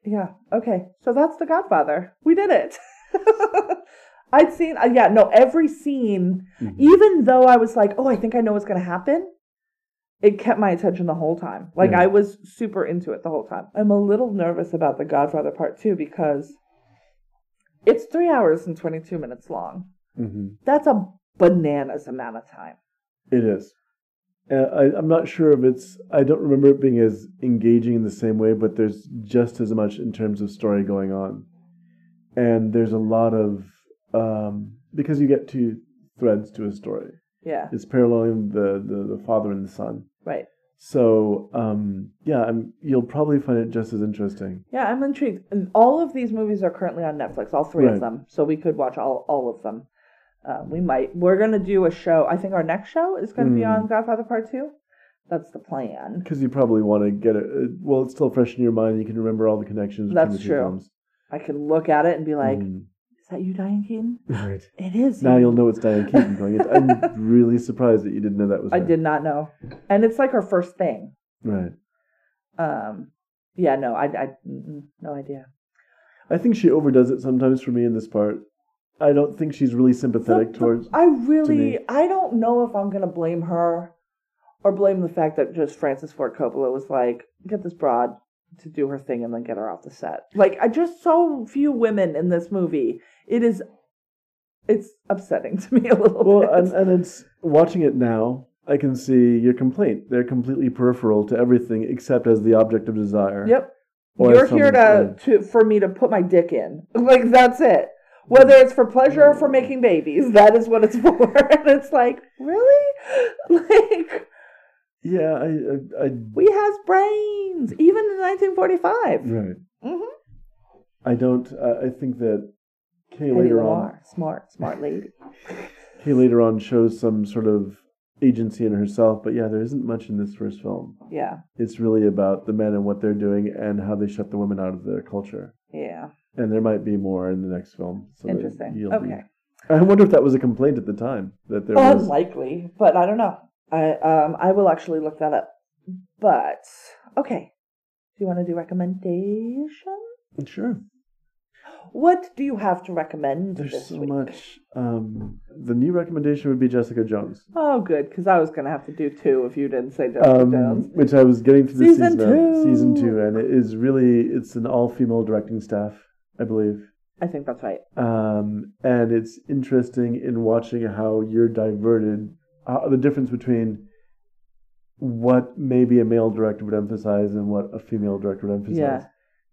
yeah, okay. So that's The Godfather. We did it. I'd seen, uh, yeah, no, every scene, Mhm. even though I was like, oh, I think I know what's going to happen, it kept my attention the whole time. Like, Yeah. I was super into it the whole time. I'm a little nervous about The Godfather Part 2 because it's three hours and 22 minutes long. Mhm. That's a bananas amount of time. It is. Uh, I, I'm not sure if it's. I don't remember it being as engaging in the same way, but there's just as much in terms of story going on, and there's a lot of um, because you get two threads to a story. Yeah, It's paralleling the the, the father and the son. right. So um, yeah, I'm, you'll probably find it just as interesting. Yeah, I'm intrigued. And all of these movies are currently on Netflix, all three Right. of them. So we could watch all, all of them. Uh, we might. We're going to do a show. I think our next show is going to be Hmm. on Godfather Part 2. That's the plan. Because you probably want to get it. Well, it's still fresh in your mind. You can remember all the connections. between That's the two true. films. I can look at it and be like, Mm. is that you, Diane Keaton? Right. It is. Now you." you'll know it's Diane Keaton going. It. I'm really surprised that you didn't know that was. I her. did not know. And it's like her first thing. Right. Um, yeah, no, I, I no idea. I think she overdoes it sometimes for me in this part. I don't think she's really sympathetic The- the- towards. I really. I don't know if I'm gonna blame her or blame the fact that just Francis Ford Coppola was like, get this broad to do her thing and then get her off the set. Like, I just so few women in this movie. It is, it's upsetting to me a little Well, bit. and, and it's watching it now. I can see your complaint. They're completely peripheral to everything except as the object of desire. yep, Or you're here to, to for me to put my dick in. Like that's it. Whether it's for pleasure or for making babies, that is what it's for. and it's like, really, like. Yeah, I, I, I We has brains, even in 1945. right. Mm-hmm. I don't. I I think that Kay later on, smart, smart lady. Kay later on shows some sort of agency in herself. But yeah, there isn't much in this first film. Yeah, It's really about the men and what they're doing and how they shut the women out of their culture. yeah, And there might be more in the next film. So interesting. you'll be- Okay, I wonder if that was a complaint at the time that there was. unlikely, but I don't know. I um I will actually look that up. But okay, do you want to do recommendation? Sure. What do you have to recommend There's this so week? much. Um, the new recommendation would be Jessica Jones, Oh, good, because I was gonna have to do two if you didn't say Jessica um, Jones. which I was getting through the Season season, of- two. season two, and it is really it's an all female directing staff, I believe. I think that's right. um, and it's interesting in watching how you're diverted. Uh, the difference between what maybe a male director would emphasize and what a female director would emphasize. Yeah.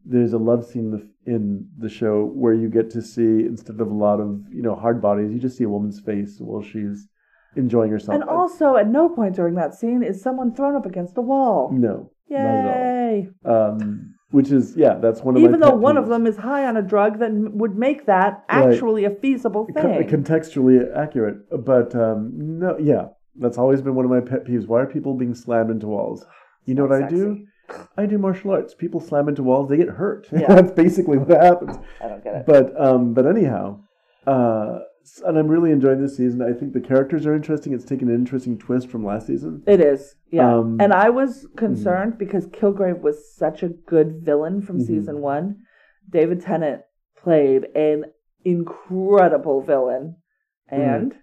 There's a love scene in the- show where you get to see instead of a lot of you know hard bodies, you just see a woman's face while she's enjoying herself. And also, at no point during that scene is someone thrown up against a wall. no, not at Yay! all. Um, which is yeah, that's one of my Even though one of them is high on a drug that would make that Right. actually a feasible thing. contextually accurate. But um, no, yeah, that's always been one of my pet peeves. Why are people being slammed into walls? You know what I do? I do martial arts. People slam into walls, they get hurt. Yeah. that's basically what happens. I don't get it. But um, but anyhow, uh, and I'm really enjoying this season. I think the characters are interesting. It's taken an interesting twist from last season. It is, yeah. Um, and I was concerned because Kilgrave was such a good villain from Mhm. season one. David Tennant played an incredible villain, Mm-hmm. and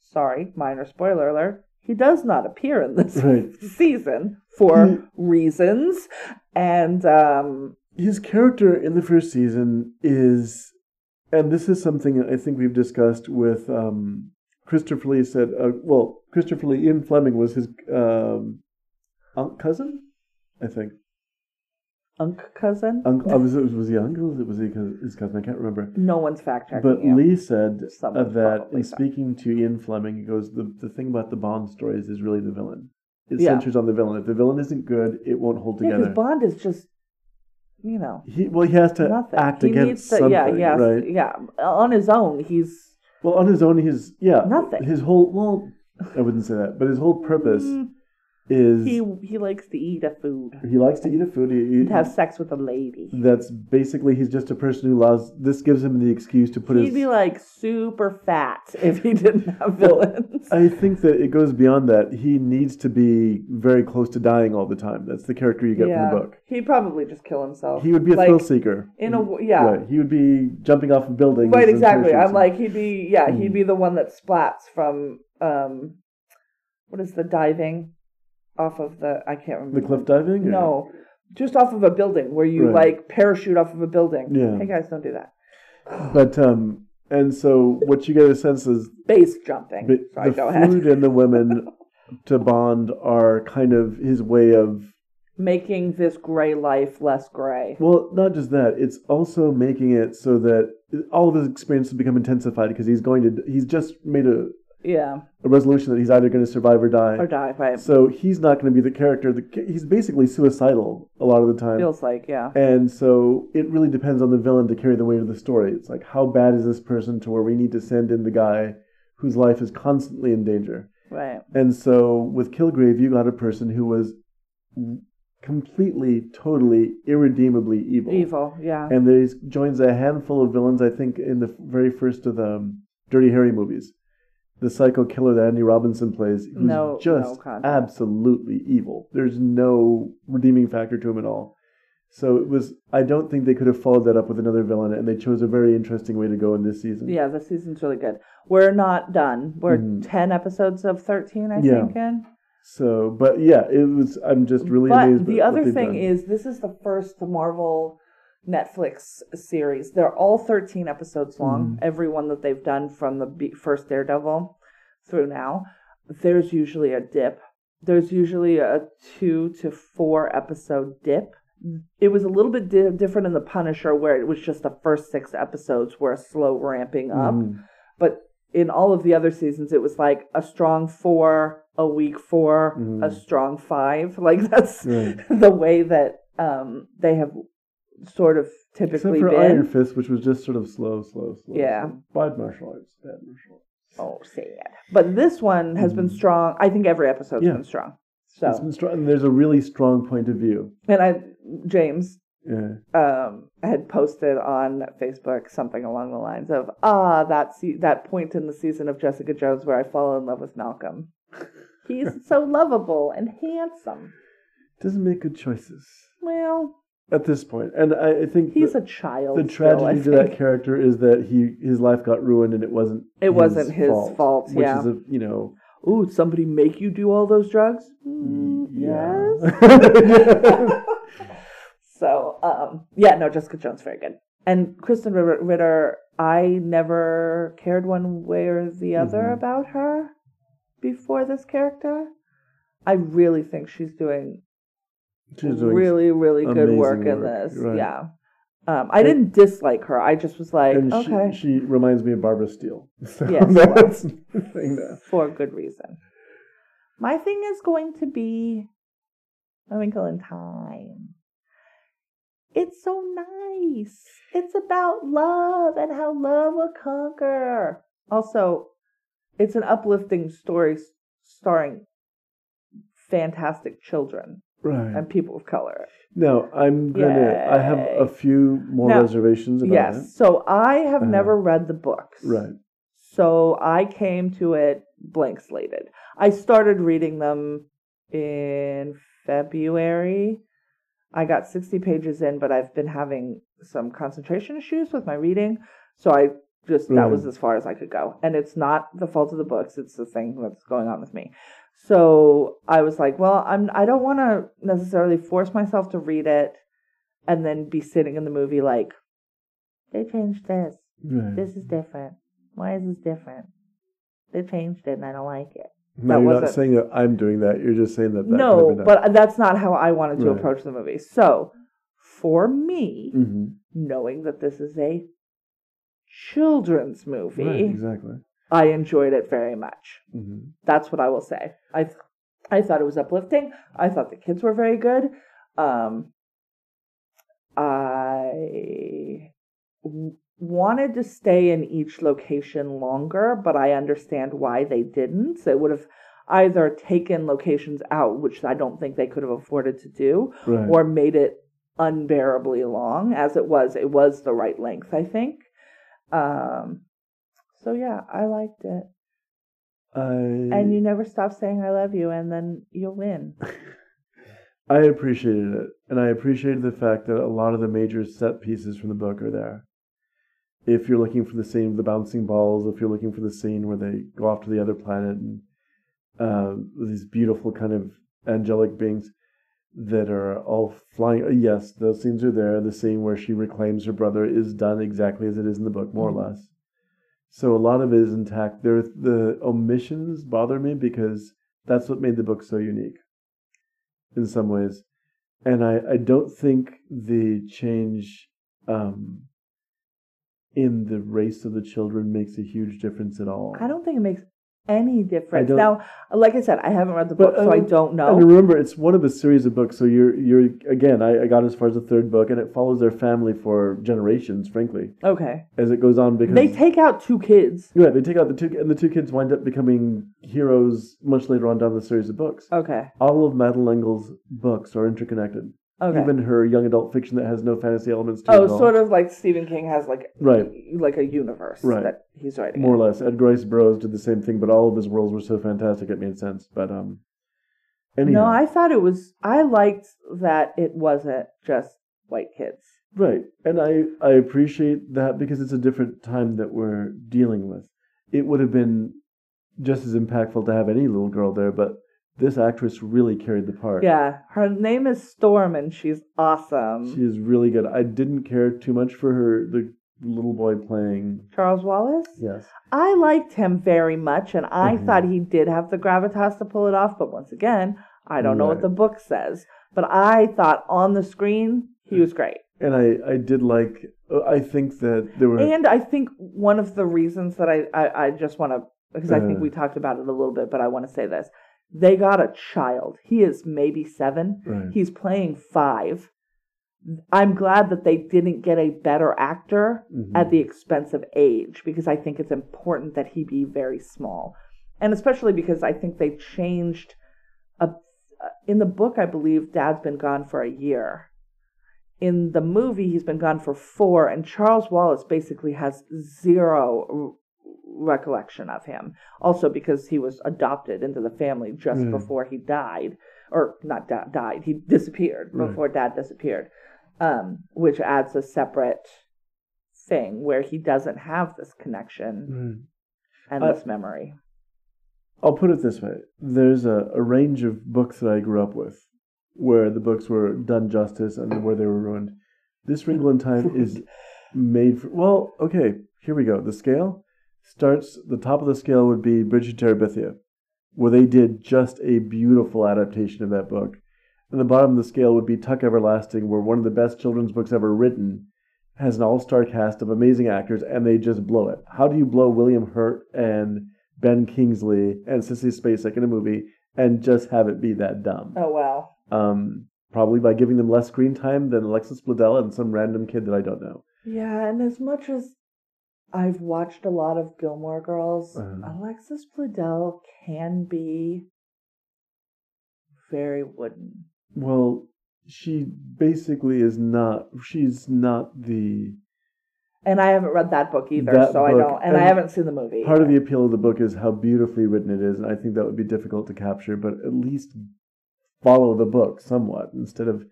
sorry, minor spoiler alert, he does not appear in this Right. season for reasons, and um, his character in the first season is, and this is something I think we've discussed with um, Christopher Lee. Said, uh, well, Christopher Lee, Ian Fleming was his um, unc cousin, I think. Unc cousin. Uncle, uh, was, it, was he uncle? Was he his cousin? I can't remember. no one's fact checking But you. Lee said uh, that in speaking to Ian Fleming, he goes, the, the thing about the Bond stories is really the villain. It Yeah. centers on the villain. If the villain isn't good, it won't hold yeah, together. because Bond is just, you know, he well, he has to nothing. act he against needs to, something, yeah, yeah, right? yeah. On his own, he's Well, on his own, he's yeah, Nothing. His whole well, I wouldn't say that, but his whole purpose Mm, is he he, he likes to eat a food, He likes to eat a food. He, to have sex with a lady. that's basically he's just a person who loves. This gives him the excuse to put He'd his. be like super fat if he didn't have Well, villains. I think that it goes beyond that. He needs to be very close to dying all the time. That's the character you get yeah, from the book. he'd probably just kill himself. He would be a like, thrill seeker. in a yeah. Right. He would be jumping off of buildings. Right, exactly. I'm like he'd be yeah, he'd Mm. be the one that splats from um, what is the diving off of the I can't remember the cliff diving. or- No, just off of a building where you Right. like parachute off of a building. Yeah. Hey guys, don't do that. But um, and so what you get a sense is Base jumping. the, Sorry, the go ahead. food and the women to Bond are kind of his way of Making this gray life less gray. well, not just that. It's also making it so that all of his experiences become intensified because he's going to. He's just made a, Yeah, a resolution that he's either going to survive or die. or die. Right. So he's not going to be the character. The, he's basically suicidal a lot of the time. Feels like yeah. And so it really depends on the villain to carry the weight of the story. It's like, how bad is this person to where we need to send in the guy whose life is constantly in danger? Right. And so with Kilgrave, you got a person who was completely, totally, irredeemably evil. Evil. Yeah. And there joins a handful of villains, I think, in the very first of the um, Dirty Harry movies. The psycho killer that Andy Robinson plays, who's No- no just contact. absolutely evil. There's no redeeming factor to him at all. So it was. I don't think they could have followed that up with another villain, and they chose a very interesting way to go in this season. Yeah, the season's really good. We're not done. We're Mhm. ten episodes of thirteen, I Yeah. think. In. So, but yeah, it was. I'm just really but amazed. the other thing done. is, this is the first Marvel Netflix series. They're all thirteen episodes long. Mhm. Every one that they've done from the first Daredevil through now. There's usually a dip. There's usually a two to four episode dip. It was a little bit di- different in the Punisher, where it was just the first six episodes were a slow ramping up. Mhm. But in all of the other seasons, it was like a strong four, a weak 4 a Mhm. strong five. Like that's Right. the way that um, they have sort of typically Except for been. Iron Fist, which was just sort of slow, slow, slow. Yeah. Bad martial arts. Bad martial arts. Oh, sad. But this one has been Mhm. strong. I think every episode's Yeah. been strong. So, It's been strong. And there's a really strong point of view. and I, James, Yeah. um, had posted on Facebook something along the lines of, "Ah, that se- that point in the season of Jessica Jones where I fall in love with Malcolm. He's so lovable and handsome. Doesn't make good choices Well, at this point. And I, I think he's the, a child. the still, tragedy to that character is that he his life got ruined and it wasn't It wasn't his fault, which yeah. is a you know Ooh, somebody make you do all those drugs? Mm, yes. So, um, yeah, no, Jessica Jones very good. And Krysten Ritter, I never cared one way or the other Mhm. about her before this character. I really think She's doing really, really good amazing work in this. right. Yeah. Um, I didn't dislike her. I just was like, okay, she, she reminds me of Barbara Steele. So Yes, that's the thing there. for good reason. My thing is going to be A Wrinkle in Time. It's so nice. It's about love and how love will conquer. Also, it's an uplifting story starring fantastic children Right. and people of color. Now I'm gonna. I have a few more Now- reservations about Yes. So I have Uh-huh. never read the books. Right. So I came to it blank slated. I started reading them in February. I got 60 pages in, but I've been having some concentration issues with my reading. So I just, that was as far as I could go. And it's not the fault of the books, it's the thing that's going on with me. So I was like, well, I'm, I don't want to necessarily force myself to read it and then be sitting in the movie like, they changed this Right. this is different. Why is this different? They changed it and I don't like it. no, that you're not saying that I'm doing that. You're just saying that. that no, but that's not how I wanted to Right. approach the movie. So, for me, hmm knowing that this is a children's movie, Right. Exactly. I enjoyed it very much. hmm That's what I will say. I th- I thought it was uplifting. I thought the kids were very good. Um, I w- wanted to stay in each location longer, but I understand why they didn't. It would have either taken locations out, which I don't think they could have afforded to do, Right. or made it unbearably long. As it was, it was the right length, I think. Um, so yeah, I liked it. I And you never stop saying I love you, and then you'll win. I appreciated it, and I appreciated the fact that a lot of the major set pieces from the book are there. If you're looking for the scene with the bouncing balls, if you're looking for the scene where they go off to the other planet and uh, these beautiful kind of angelic beings that are all flying, uh, yes, those scenes are there. The scene where she reclaims her brother is done exactly as it is in the book, more or less. So a lot of it is intact. There, the omissions bother me because that's what made the book so unique in some ways. And I, I don't think the change um, in the race of the children makes a huge difference at all. I don't think it makes any difference. Now, like I said, I haven't read the But, book, so I um, don't And know. remember, it's one of a series of books. So you're you're again. I, I got as far as the third book, and it follows their family for generations. Frankly, Okay. as it goes on, because They take out two kids. Yeah, they take out the two, and the two kids wind up becoming heroes much later on down the series of books. Okay. All of Madeleine L'Engle's books are interconnected. Okay. Even her young adult fiction that has no fantasy elements to it. oh, at all. sort of like Stephen King has like Right. like a universe Right. that he's writing. more in. or less. Ed Rice Burroughs did the same thing, but all of his worlds were so fantastic it made sense. But um, anyhow, No, I thought it was. I liked that it wasn't just white kids. right, and I I appreciate that because it's a different time that we're dealing with. It would have been just as impactful to have any little girl there, but this actress really carried the part. Yeah, her name is Storm, and she's awesome. she is really good. I didn't care too much for her the little boy playing. Charles Wallace. Yes, I liked him very much, and I Mhm. thought he did have the gravitas to pull it off. But once again, I don't know what the book says. But I thought on the screen he was great. and I I did like. I think that there were. And I think one of the reasons that I, I, I just want to, because I think Uh. we talked about it a little bit, but I want to say this. They got a child. He is maybe seven. Right. He's playing five. I'm glad that they didn't get a better actor Mhm. at the expense of age because I think it's important that he be very small. And especially because I think they changed a, in the book I believe dad's been gone for a year. In the movie he's been gone for 4 and Charles Wallace basically has zero recollection of him. Also because he was adopted into the family just Mm. before he died or not da- died, he disappeared Right. before dad disappeared. Um, which adds a separate thing where he doesn't have this connection Right. and I- this memory. I'll put it this way: there's a, a range of books that I grew up with, where the books were done justice and where they were ruined. This Wrinkle in Time is made for. Well, okay, here we go. The scale starts. The top of the scale would be Bridge to Terabithia. where they did just a beautiful adaptation of that book. And the bottom of the scale would be Tuck Everlasting, where one of the best children's books ever written has an all-star cast of amazing actors, and they just blow it. How do you blow William Hurt and Ben Kingsley and Sissy Spacek in a movie and just have it be that dumb? Oh wow. Um, probably by giving them less screen time than Alexis Bledel and some random kid that I don't know. Yeah, and as much as I've watched a lot of Gilmore Girls, Uh-huh. Alexis Bledel can be very wooden. Well, she basically is not. She's not the And I haven't read that book either, That so I don't. And, I haven't seen the movie. part of the appeal of the book is how beautifully written it is, and I think that would be difficult to capture. But at least follow the book somewhat instead of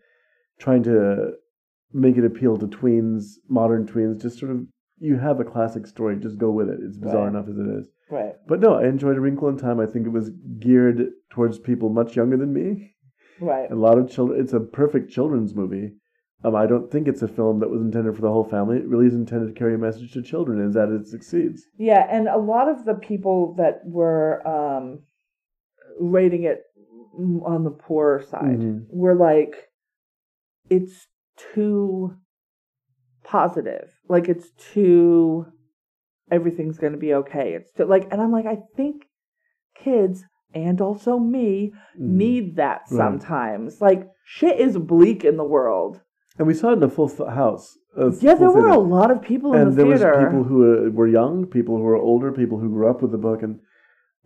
trying to make it appeal to tweens, modern tweens. Just sort of you have a classic story, just go with it. It's bizarre Right. enough as it is. right. But no, I enjoyed A Wrinkle in Time. I think it was geared towards people much younger than me. Right. A lot of children. It's a perfect children's movie. Um, I don't think it's a film that was intended for the whole family. It really is intended to carry a message to children, and that it succeeds. Yeah, and a lot of the people that were um, rating it on the poorer side Mhm. were like, it's too positive. Like it's too everything's going to be okay. It's too like, and I'm like, I think kids and also me need that Right. sometimes. Like shit is bleak in the world. And we saw it in a full house. a Yeah, there were a lot of people in and the there was people who uh, were young, people who were older, people who grew up with the book, and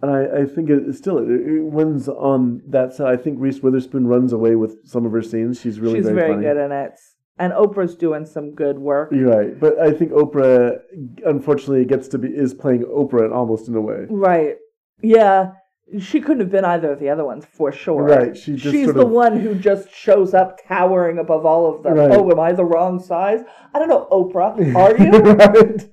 and I, I think it, still it, it wins on that side. I think Reese Witherspoon runs away with some of her scenes. She's really She's very, very good in it. And Oprah's doing some good work. You're right, but I think Oprah, unfortunately, gets to be is playing Oprah almost in a way. Right. Yeah. She couldn't have been either of the other ones for sure. Right, she just She's the of- one who just shows up towering above all of them. Right. Oh, am I the wrong size? I don't know, Oprah. Are you? right.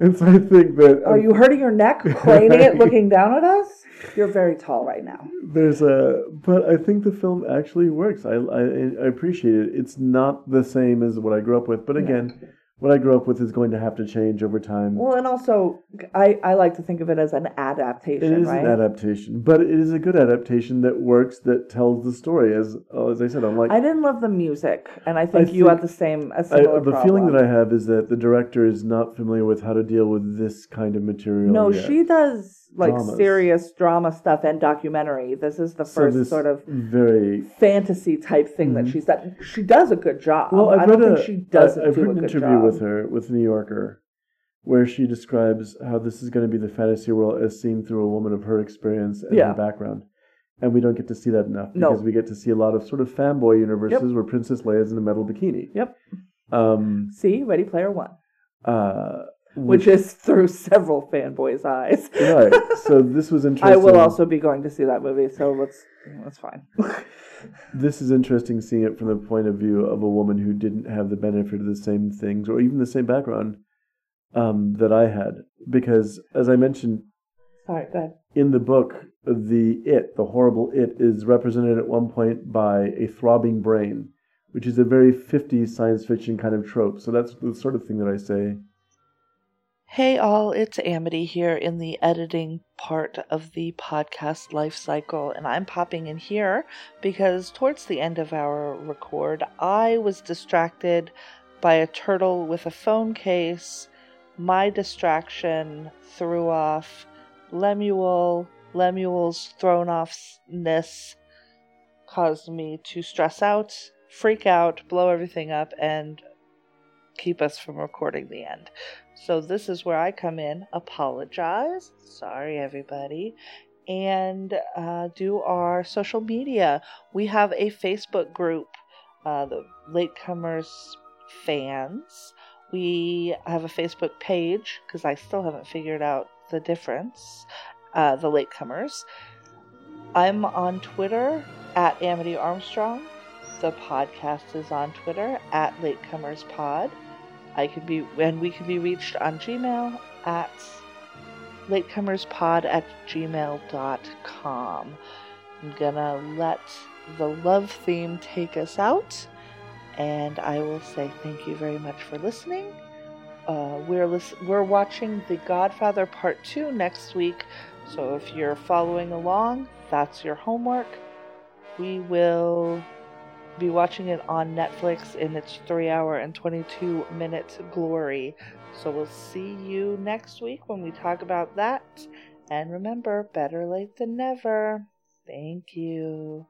And so I think that Are um, you hurting your neck, craning it, looking down at us? You're very tall right now. There's a, but I think the film actually works. I, I I appreciate it. It's not the same as what I grew up with, but again, what I grew up with is going to have to change over time. Well, and also, I, I like to think of it as an adaptation, It is right? an adaptation, but it is a good adaptation that works, that tells the story. As oh, as I said, unlike I didn't love the music, and I think you think- had the same a I, similar the problem. feeling that I have is that the director is not familiar with how to deal with this kind of material. No, yet. she does like Dramas. serious drama stuff and documentary. This is the So first this sort of very fantasy type thing that she's done. She does a good job. Mm-hmm. Well, I've I don't read think a- she doesn't I- I've do read an interview job. with her with New Yorker, where she describes how this is going to be the fantasy world as seen through a woman of her experience and Yeah. her background, and we don't get to see that enough No. because we get to see a lot of sort of fanboy universes where Princess Leia is in a metal bikini. Yep. Um. See, Ready Player One, Uh. Which is through several fanboys' eyes. right. So this was interesting. I will also be going to see that movie, so let's that's fine. This is interesting seeing it from the point of view of a woman who didn't have the benefit of the same things or even the same background um, that I had. Because, as I mentioned Sorry, go ahead. in the book, the it, the horrible it, is represented at one point by a throbbing brain, which is a very 50s science fiction kind of trope. So that's the sort of thing that I say. Hey all, it's Amity here in the editing part of the podcast life cycle, and I'm popping in here because towards the end of our record, I was distracted by a turtle with a phone case. My distraction threw off Lemuel. Lemuel's thrown offness caused me to stress out, freak out, blow everything up, and keep us from recording the end. So this is where I come in, apologize, sorry everybody, and uh, do our social media. We have a Facebook group, uh, the Latecomers fans. We have a Facebook page because I still haven't figured out the difference. Uh, the Latecomers. I'm on Twitter at Amity Armstrong. The podcast is on Twitter at LatecomersPod. I can be and we can be reached on Gmail at latecomerspod at gmail.com. I'm gonna let the love theme take us out, and I will say thank you very much for listening. Uh, we're lis- we're watching The Godfather Part Two next week, So if you're following along, that's your homework. We will be watching it on Netflix in its 3 hour and 22 minute glory. So we'll see you next week when we talk about that. And remember, better late than never. Thank you.